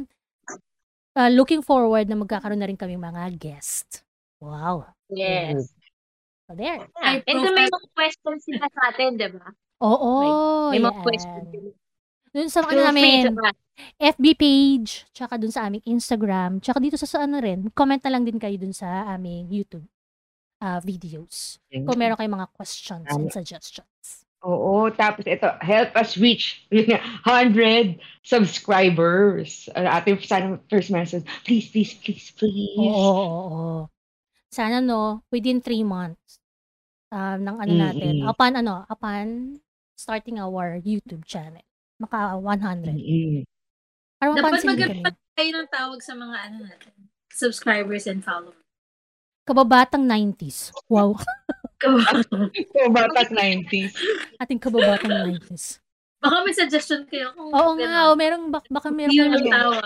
[SPEAKER 5] uh, looking forward na magkakaroon na rin kami mga guest. Wow.
[SPEAKER 3] Yes.
[SPEAKER 5] So, there.
[SPEAKER 3] Ah, and may mga questions sila sa atin, di ba?
[SPEAKER 5] Oo.
[SPEAKER 3] May mga
[SPEAKER 5] yan.
[SPEAKER 3] questions sila.
[SPEAKER 5] Dun sa ano namin. FB page, tsaka dun sa aming Instagram, tsaka dito sa, sa ano rin, comment na lang din kayo dun sa aming YouTube uh, videos. Kung meron kayong mga questions and
[SPEAKER 1] Tama.
[SPEAKER 5] suggestions.
[SPEAKER 1] Oo, tapos ito, help us reach 100 subscribers. Ang ating first message, please, please, please, please.
[SPEAKER 5] Oo, oo, oo. Sana no, within three months um, ng ano natin,
[SPEAKER 1] Mm-mm.
[SPEAKER 5] upon ano, upon starting our YouTube channel, maka 100.
[SPEAKER 1] Mm-mm.
[SPEAKER 5] Para
[SPEAKER 2] Dapat
[SPEAKER 5] mapansin
[SPEAKER 2] maganda kayo ng tawag sa mga ano natin, subscribers and followers.
[SPEAKER 5] Kababatang 90s. Wow.
[SPEAKER 1] Batas 90s.
[SPEAKER 5] Ating kababatang 90s.
[SPEAKER 2] Baka may suggestion kayo kung
[SPEAKER 5] Oo nga,
[SPEAKER 2] ganun.
[SPEAKER 5] oh, merong, bak- baka meron
[SPEAKER 2] Yun ang
[SPEAKER 5] ano.
[SPEAKER 2] tawa.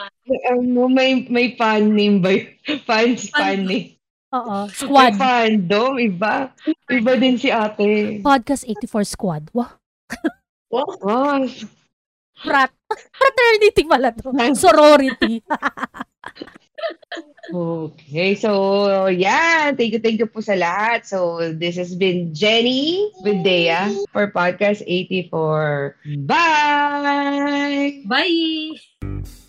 [SPEAKER 1] Ano, may, may fan name ba yun? Fans fan name.
[SPEAKER 5] Oo, squad.
[SPEAKER 1] fandom, iba. Iba din si ate.
[SPEAKER 5] Podcast 84 squad. Wow.
[SPEAKER 1] Wow.
[SPEAKER 5] Frat. Fraternity pala to. Sorority.
[SPEAKER 1] Okay, so yeah, thank you, thank you po sa lahat. So this has been Jenny with Dea for Podcast 84. Bye!
[SPEAKER 2] Bye!